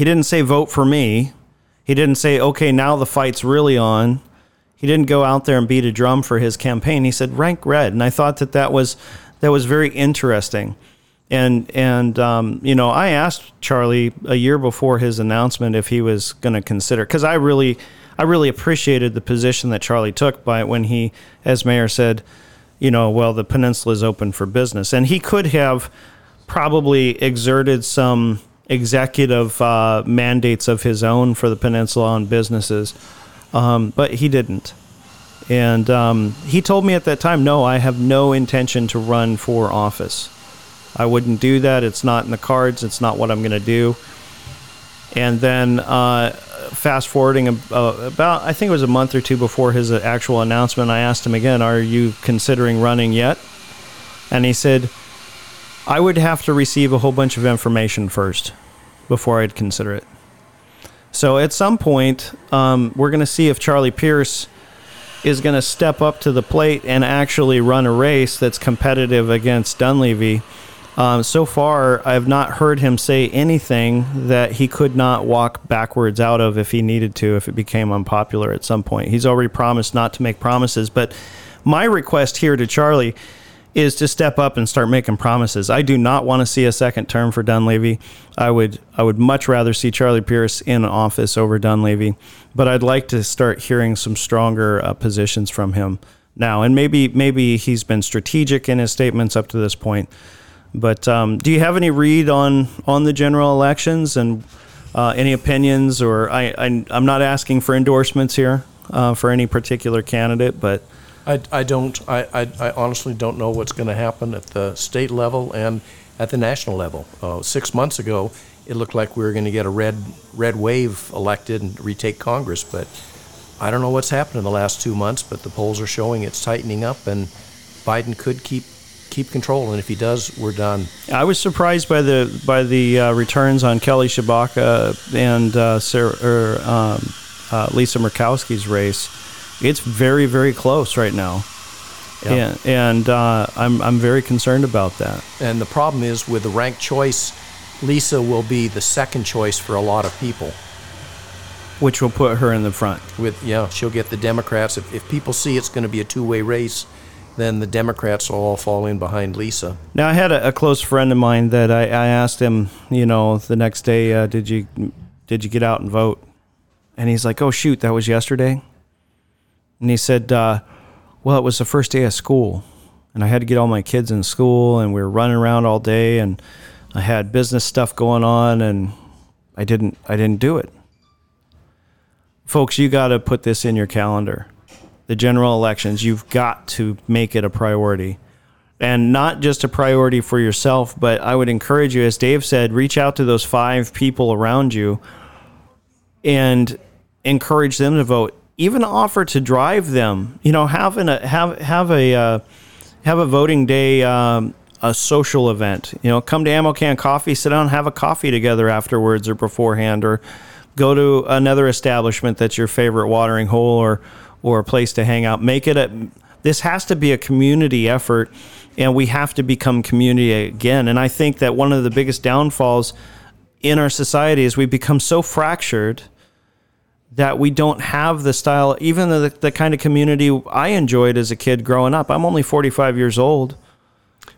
He didn't say vote for me. He didn't say, okay, now the fight's really on. He didn't go out there and beat a drum for his campaign. He said rank red, and I thought that that was that was very interesting. And and um, you know, I asked Charlie a year before his announcement if he was going to consider because I really I really appreciated the position that Charlie took by when he, as mayor, said, you know, well, the peninsula is open for business, and he could have probably exerted some executive uh, mandates of his own for the peninsula on businesses, um, but he didn't. And um, he told me at that time, no, I have no intention to run for office. I wouldn't do that. It's not in the cards. It's not what I'm going to do. And then, uh, fast forwarding uh, about, I think it was a month or two before his actual announcement, I asked him again, Are you considering running yet? And he said, I would have to receive a whole bunch of information first before I'd consider it. So at some point, um, we're going to see if Charlie Pierce is going to step up to the plate and actually run a race that's competitive against Dunleavy. Um, so far, I've not heard him say anything that he could not walk backwards out of if he needed to, if it became unpopular at some point. He's already promised not to make promises. But my request here to Charlie is to step up and start making promises. I do not want to see a second term for Dunleavy. I would I would much rather see Charlie Pierce in office over Dunleavy, but I'd like to start hearing some stronger uh, positions from him now. And maybe maybe he's been strategic in his statements up to this point. But um, do you have any read on on the general elections and uh, any opinions? Or I, I I'm not asking for endorsements here uh, for any particular candidate, but I, I don't, I, I, I honestly don't know what's going to happen at the state level and at the national level. Uh, six months ago, it looked like we were going to get a red, red wave elected and retake Congress, but I don't know what's happened in the last two months, but the polls are showing it's tightening up and Biden could keep, keep control. And if he does, we're done. I was surprised by the by the uh, returns on Kelly Tshibaka and uh, Sarah, or, um, uh, Lisa Murkowski's race. It's very very close right now, Yeah. and, and uh, I'm I'm very concerned about that. And the problem is with the ranked choice, Lisa will be the second choice for a lot of people. Which will put her in the front. with yeah she'll get the democrats if, if people see it's going to be a two-way race then the democrats will all fall in behind lisa Now I had a, a close friend of mine that I, I asked him, you know, the next day, uh, did you did you get out and vote? And he's like, oh shoot, that was yesterday. And he said, uh, well, it was the first day of school, and I had to get all my kids in school, and we were running around all day, and I had business stuff going on, and I didn't I didn't do it. Folks, you got to put this in your calendar. the general elections, you've got to make it a priority. And not just a priority for yourself, but I would encourage you, as Dave said, reach out to those five people around you and encourage them to vote. Even offer to drive them. You know, having a have have a uh, have a voting day um, a social event. You know, come to Ammo Can Coffee, sit down, have a coffee together afterwards or beforehand, or go to another establishment that's your favorite watering hole or or a place to hang out. Make it a. This has to be a community effort, and we have to become community again. And I think that one of the biggest downfalls in our society is we become so fractured that we don't have the style, even the, the kind of community I enjoyed as a kid growing up. I'm only 45 years old.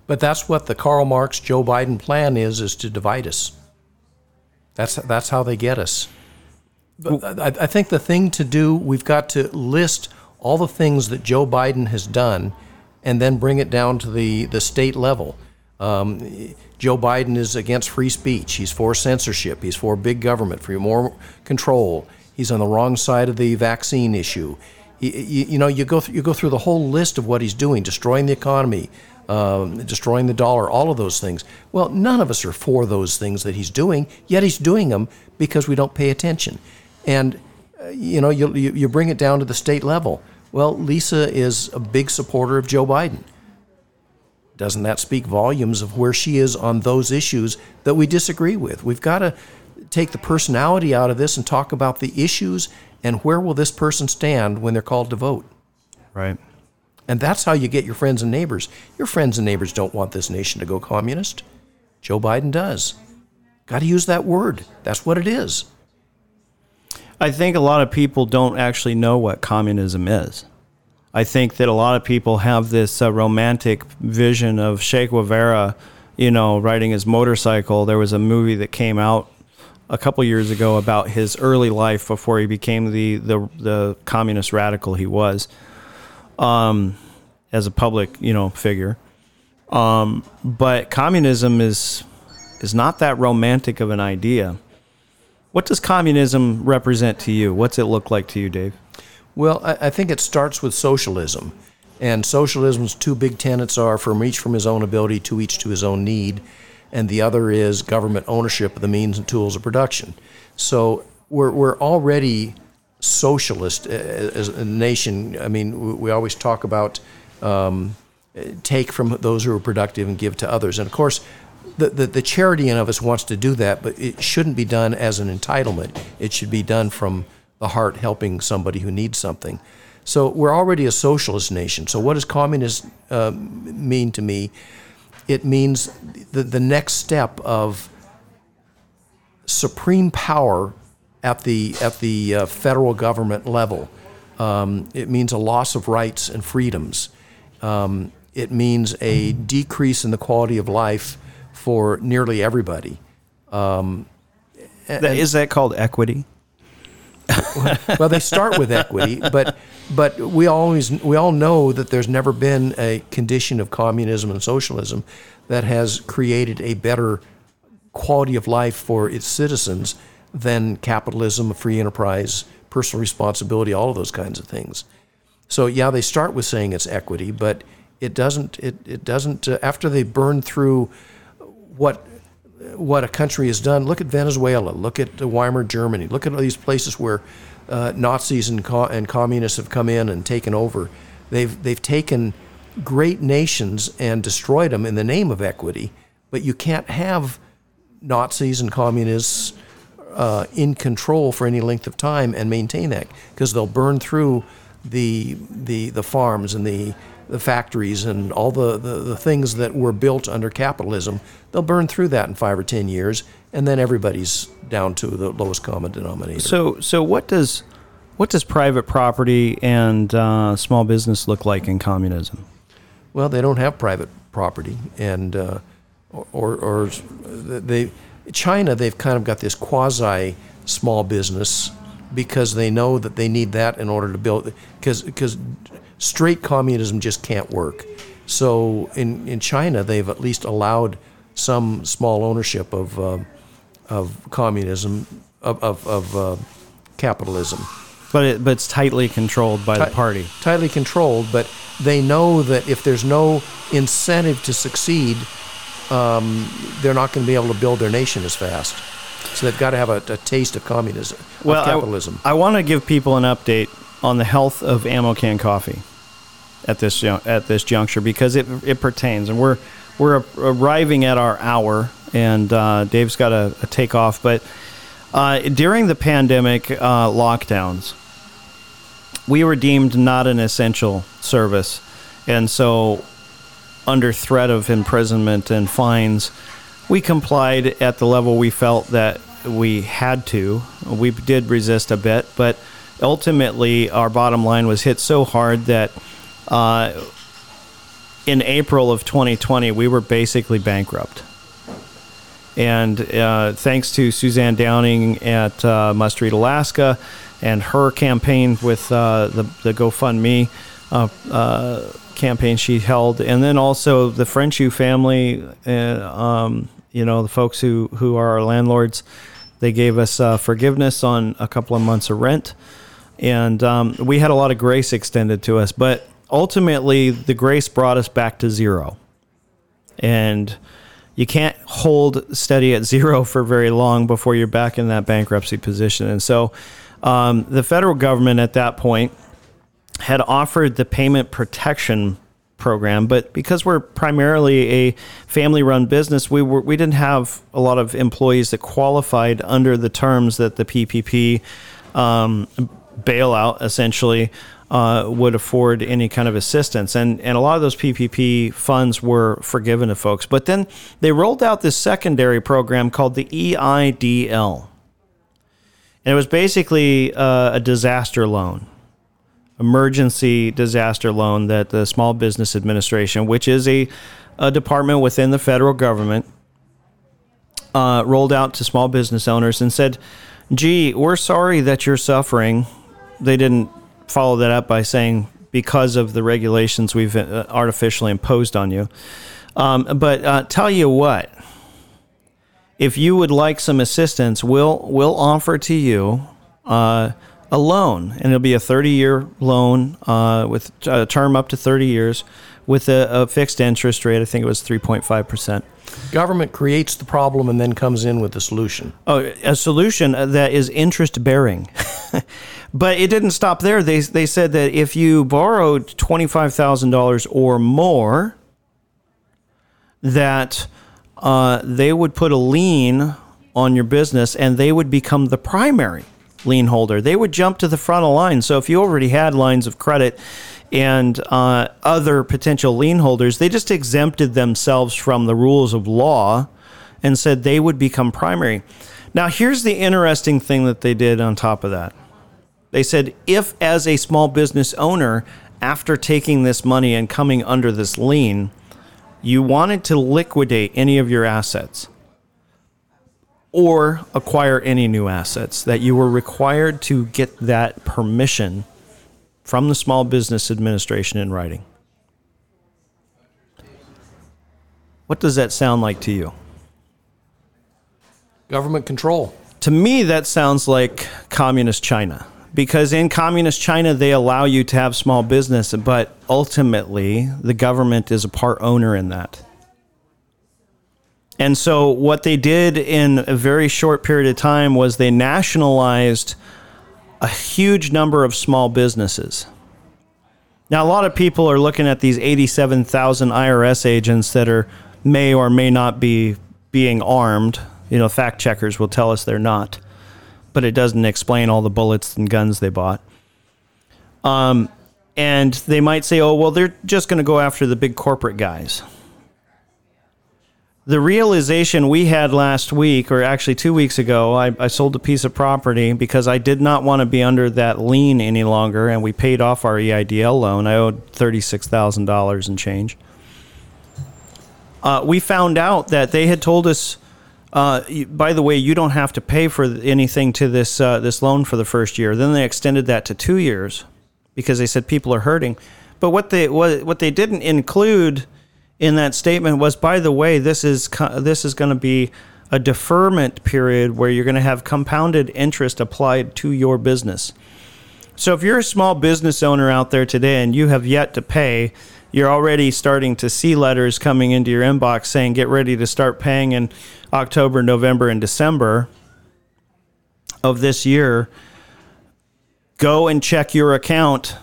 But that's what the Karl Marx Joe Biden plan is: is to divide us. That's that's how they get us. But I, I think the thing to do, we've got to list all the things that Joe Biden has done, and then bring it down to the the state level. Um, Joe Biden is against free speech. He's for censorship. He's for big government, for more control. He's on the wrong side of the vaccine issue. You, you, you know, you go th- you go through the whole list of what he's doing, destroying the economy, um, destroying the dollar, all of those things. Well, none of us are for those things that he's doing, yet he's doing them because we don't pay attention. And, uh, you know, you, you, bring it down to the state level. Well, Lisa is a big supporter of Joe Biden. Doesn't that speak volumes of where she is on those issues that we disagree with? We've got to take the personality out of this and talk about the issues and where will this person stand when they're called to vote. Right. And that's how you get your friends and neighbors. Your friends and neighbors don't want this nation to go communist. Joe Biden does. Got to use that word. That's what it is. I think a lot of people don't actually know what communism is. I think that a lot of people have this uh, romantic vision of Che Guevara, you know, riding his motorcycle. There was a movie that came out a couple years ago about his early life before he became the the, the communist radical he was, um, as a public you know figure. Um, but communism is is not that romantic of an idea. What does communism represent to you? What's it look like to you, Dave? Well, I, I think it starts with socialism. And socialism's two big tenets are from each from his own ability to each to his own need. And the other is government ownership of the means and tools of production. So we're, we're already socialist uh, as a nation. I mean, we- always talk about um, take from those who are productive and give to others. And of course, the, the, the charity in of us wants to do that, but it shouldn't be done as an entitlement. It should be done from the heart, helping somebody who needs something. So we're already a socialist nation. So what does communist uh, mean to me? It means the, the next step of supreme power at the at the uh, federal government level. Um, it means a loss of rights and freedoms. Um, it means a decrease in the quality of life for nearly everybody. Is that called equity? well, they start with equity, but but we always we all know that there's never been a condition of communism and socialism that has created a better quality of life for its citizens than capitalism, free enterprise, personal responsibility, all of those kinds of things. So yeah, they start with saying it's equity, but it doesn't. It it doesn't. Uh, after they burn through what what a country has done. Look at Venezuela. Look at Weimar Germany. Look at all these places where uh, Nazis and, co- and communists have come in and taken over. They've they've taken great nations and destroyed them in the name of equity. But you can't have Nazis and communists uh, in control for any length of time and maintain that because they'll burn through the the the farms and the the factories and all the, the, the things that were built under capitalism, they'll burn through that in five or ten years, and then everybody's down to the lowest common denominator. So, so what does what does private property and uh, small business look like in communism? Well, they don't have private property, and uh, or, or they China they've kind of got this quasi small business because they know that they need that in order to build because straight communism just can't work. So in in China they've at least allowed some small ownership of uh, of communism of of, of uh, capitalism. But it, but it's tightly controlled by the party. tightly controlled, but they know that if there's no incentive to succeed, um, they're not going to be able to build their nation as fast. So they've got to have a, a taste of communism, of I- capitalism. I, want to give people an update on the health of Ammo Can Coffee at this ju- at this juncture because it it pertains, and we're we're arriving at our hour, and uh, Dave's got a, a take off. But uh, during the pandemic uh, lockdowns, we were deemed not an essential service, and so under threat of imprisonment and fines, we complied at the level we felt that we had to. We did resist a bit, but ultimately our bottom line was hit so hard that uh, in April of 2020 we were basically bankrupt. And uh, thanks to Suzanne Downing at uh, Must Read Alaska and her campaign with uh, the, the GoFundMe uh, uh, campaign she held, and then also the Frenchu family, uh, um, you know, the folks who, who are our landlords, they gave us uh, forgiveness on a couple of months of rent. And um, we had a lot of grace extended to us, but ultimately the grace brought us back to zero and you can't hold steady at zero for very long before you're back in that bankruptcy position. And so, um, the federal government at that point had offered the payment protection program, but because we're primarily a family-run business, we were we didn't have a lot of employees that qualified under the terms that the PPP um, bailout essentially uh, would afford any kind of assistance. And, and a lot of those PPP funds were forgiven to folks. But then they rolled out this secondary program called the EIDL. And it was basically uh, a disaster loan, emergency disaster loan that the Small Business Administration, which is a, a department within the federal government, uh, rolled out to small business owners and said, gee, we're sorry that you're suffering. They didn't follow that up by saying because of the regulations we've uh, artificially imposed on you. Um, but uh, tell you what, if you would like some assistance, we'll we'll offer to you uh, a loan, and it'll be a 30-year loan uh, with a term up to 30 years, with a, a fixed interest rate. I think it was 3.5 percent. Government creates the problem and then comes in with the solution. Oh, a solution that is interest bearing. but it didn't stop there. They, they said that if you borrowed $25,000 or more, that uh, they would put a lien on your business and they would become the primary lien holder. They would jump to the front of line. So if you already had lines of credit and uh, other potential lien holders, they just exempted themselves from the rules of law and said they would become primary. Now, here's the interesting thing that they did on top of that. They said if, as a small business owner, after taking this money and coming under this lien, you wanted to liquidate any of your assets or acquire any new assets, that you were required to get that permission from the Small Business Administration in writing. What does that sound like to you? Government control. To me, that sounds like communist China. Because in communist China, they allow you to have small business, but ultimately, the government is a part owner in that. And so, what they did in a very short period of time was they nationalized a huge number of small businesses. Now, a lot of people are looking at these 87,000 IRS agents that are may or may not be being armed. You know, fact checkers will tell us they're not, but it doesn't explain all the bullets and guns they bought. Um, and they might say, oh, well, they're just going to go after the big corporate guys. The realization we had last week, or actually two weeks ago, I, I sold a piece of property because I did not want to be under that lien any longer, and we paid off our EIDL loan. I owed $36,000 and change. Uh, we found out that they had told us, uh, by the way, you don't have to pay for anything to this uh, this loan for the first year. Then they extended that to two years because they said people are hurting. But what they what, what they didn't include in that statement was, by the way, this is this is going to be a deferment period where you're going to have compounded interest applied to your business. So if you're a small business owner out there today and you have yet to pay, you're already starting to see letters coming into your inbox saying get ready to start paying in October, November, and December of this year. Go and check your account.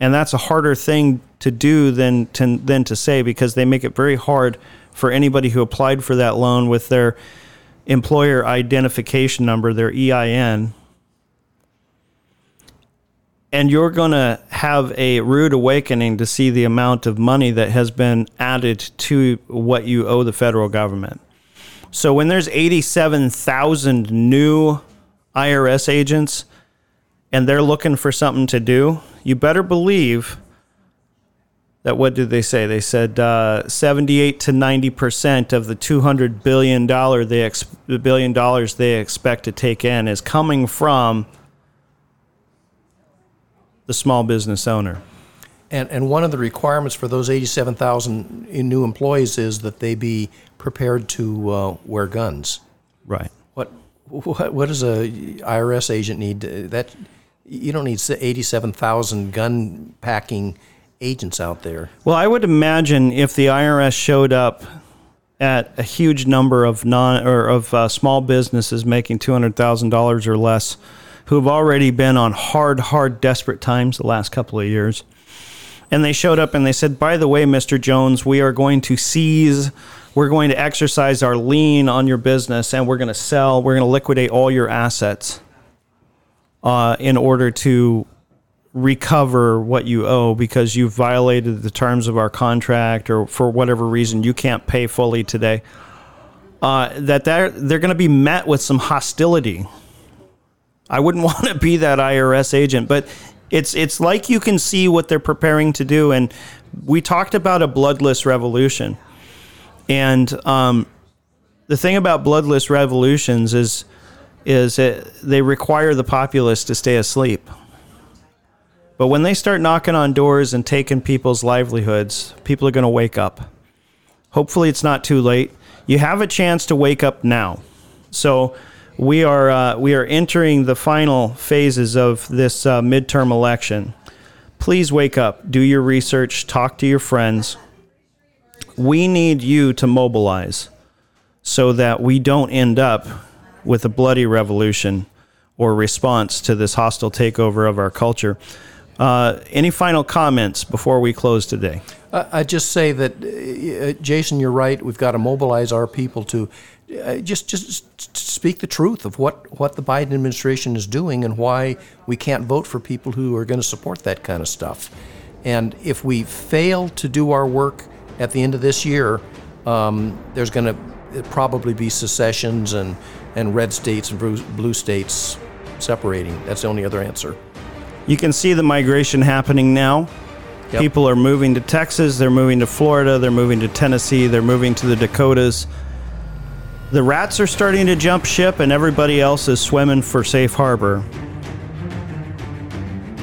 And that's a harder thing to do than to, than to say because they make it very hard for anybody who applied for that loan with their employer identification number, their EIN. And you're going to have a rude awakening to see the amount of money that has been added to what you owe the federal government. So when there's 87,000 new IRS agents and they're looking for something to do, you better believe that what did they say? They said uh, 78 to 90 percent of the 200 billion dollar they ex- the billion dollars they expect to take in is coming from the small business owner. And, and one of the requirements for those 87,000 new employees is that they be prepared to uh, wear guns. Right. What, what, what does a IRS agent need? To, that you don't need 87,000 gun packing agents out there. Well, I would imagine if the IRS showed up at a huge number of non or of uh, small businesses making two hundred thousand dollars or less, who've already been on hard, hard, desperate times the last couple of years, and they showed up and they said, "By the way, Mister Jones, we are going to seize." We're going to exercise our lien on your business and we're going to sell, we're going to liquidate all your assets uh, in order to recover what you owe because you've violated the terms of our contract or for whatever reason you can't pay fully today. Uh, that they're, they're going to be met with some hostility. I wouldn't want to be that IRS agent, but it's it's like you can see what they're preparing to do. And we talked about a bloodless revolution, and um, the thing about bloodless revolutions is is it, they require the populace to stay asleep. But when they start knocking on doors and taking people's livelihoods, people are going to wake up. Hopefully, it's not too late. You have a chance to wake up now. So we are uh, we are entering the final phases of this uh, midterm election. Please wake up, do your research, talk to your friends. We need you to mobilize so that we don't end up with a bloody revolution or response to this hostile takeover of our culture. Uh, any final comments before we close today? I I just say that, uh, Jason, you're right. We've got to mobilize our people to uh, just just speak the truth of what, what the Biden administration is doing and why we can't vote for people who are going to support that kind of stuff. And if we fail to do our work at the end of this year, um, there's going to probably be secessions and, and red states and blue states separating. That's the only other answer. You can see the migration happening now. Yep. People are moving to Texas, they're moving to Florida, they're moving to Tennessee, they're moving to the Dakotas. The rats are starting to jump ship, and everybody else is swimming for safe harbor.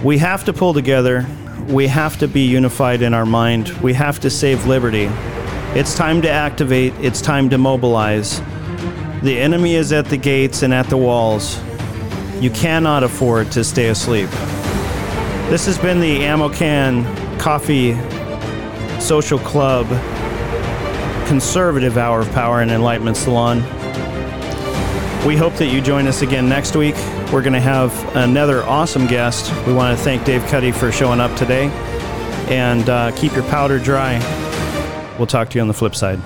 We have to pull together. We have to be unified in our mind. We have to save liberty. It's time to activate, it's time to mobilize. The enemy is at the gates and at the walls. You cannot afford to stay asleep. This has been the Ammo Can Coffee Social Club Conservative Hour of Power and Enlightenment Salon. We hope that you join us again next week. We're going to have another awesome guest. We want to thank Dave Cuddy for showing up today. And uh, keep your powder dry. We'll talk to you on the flip side.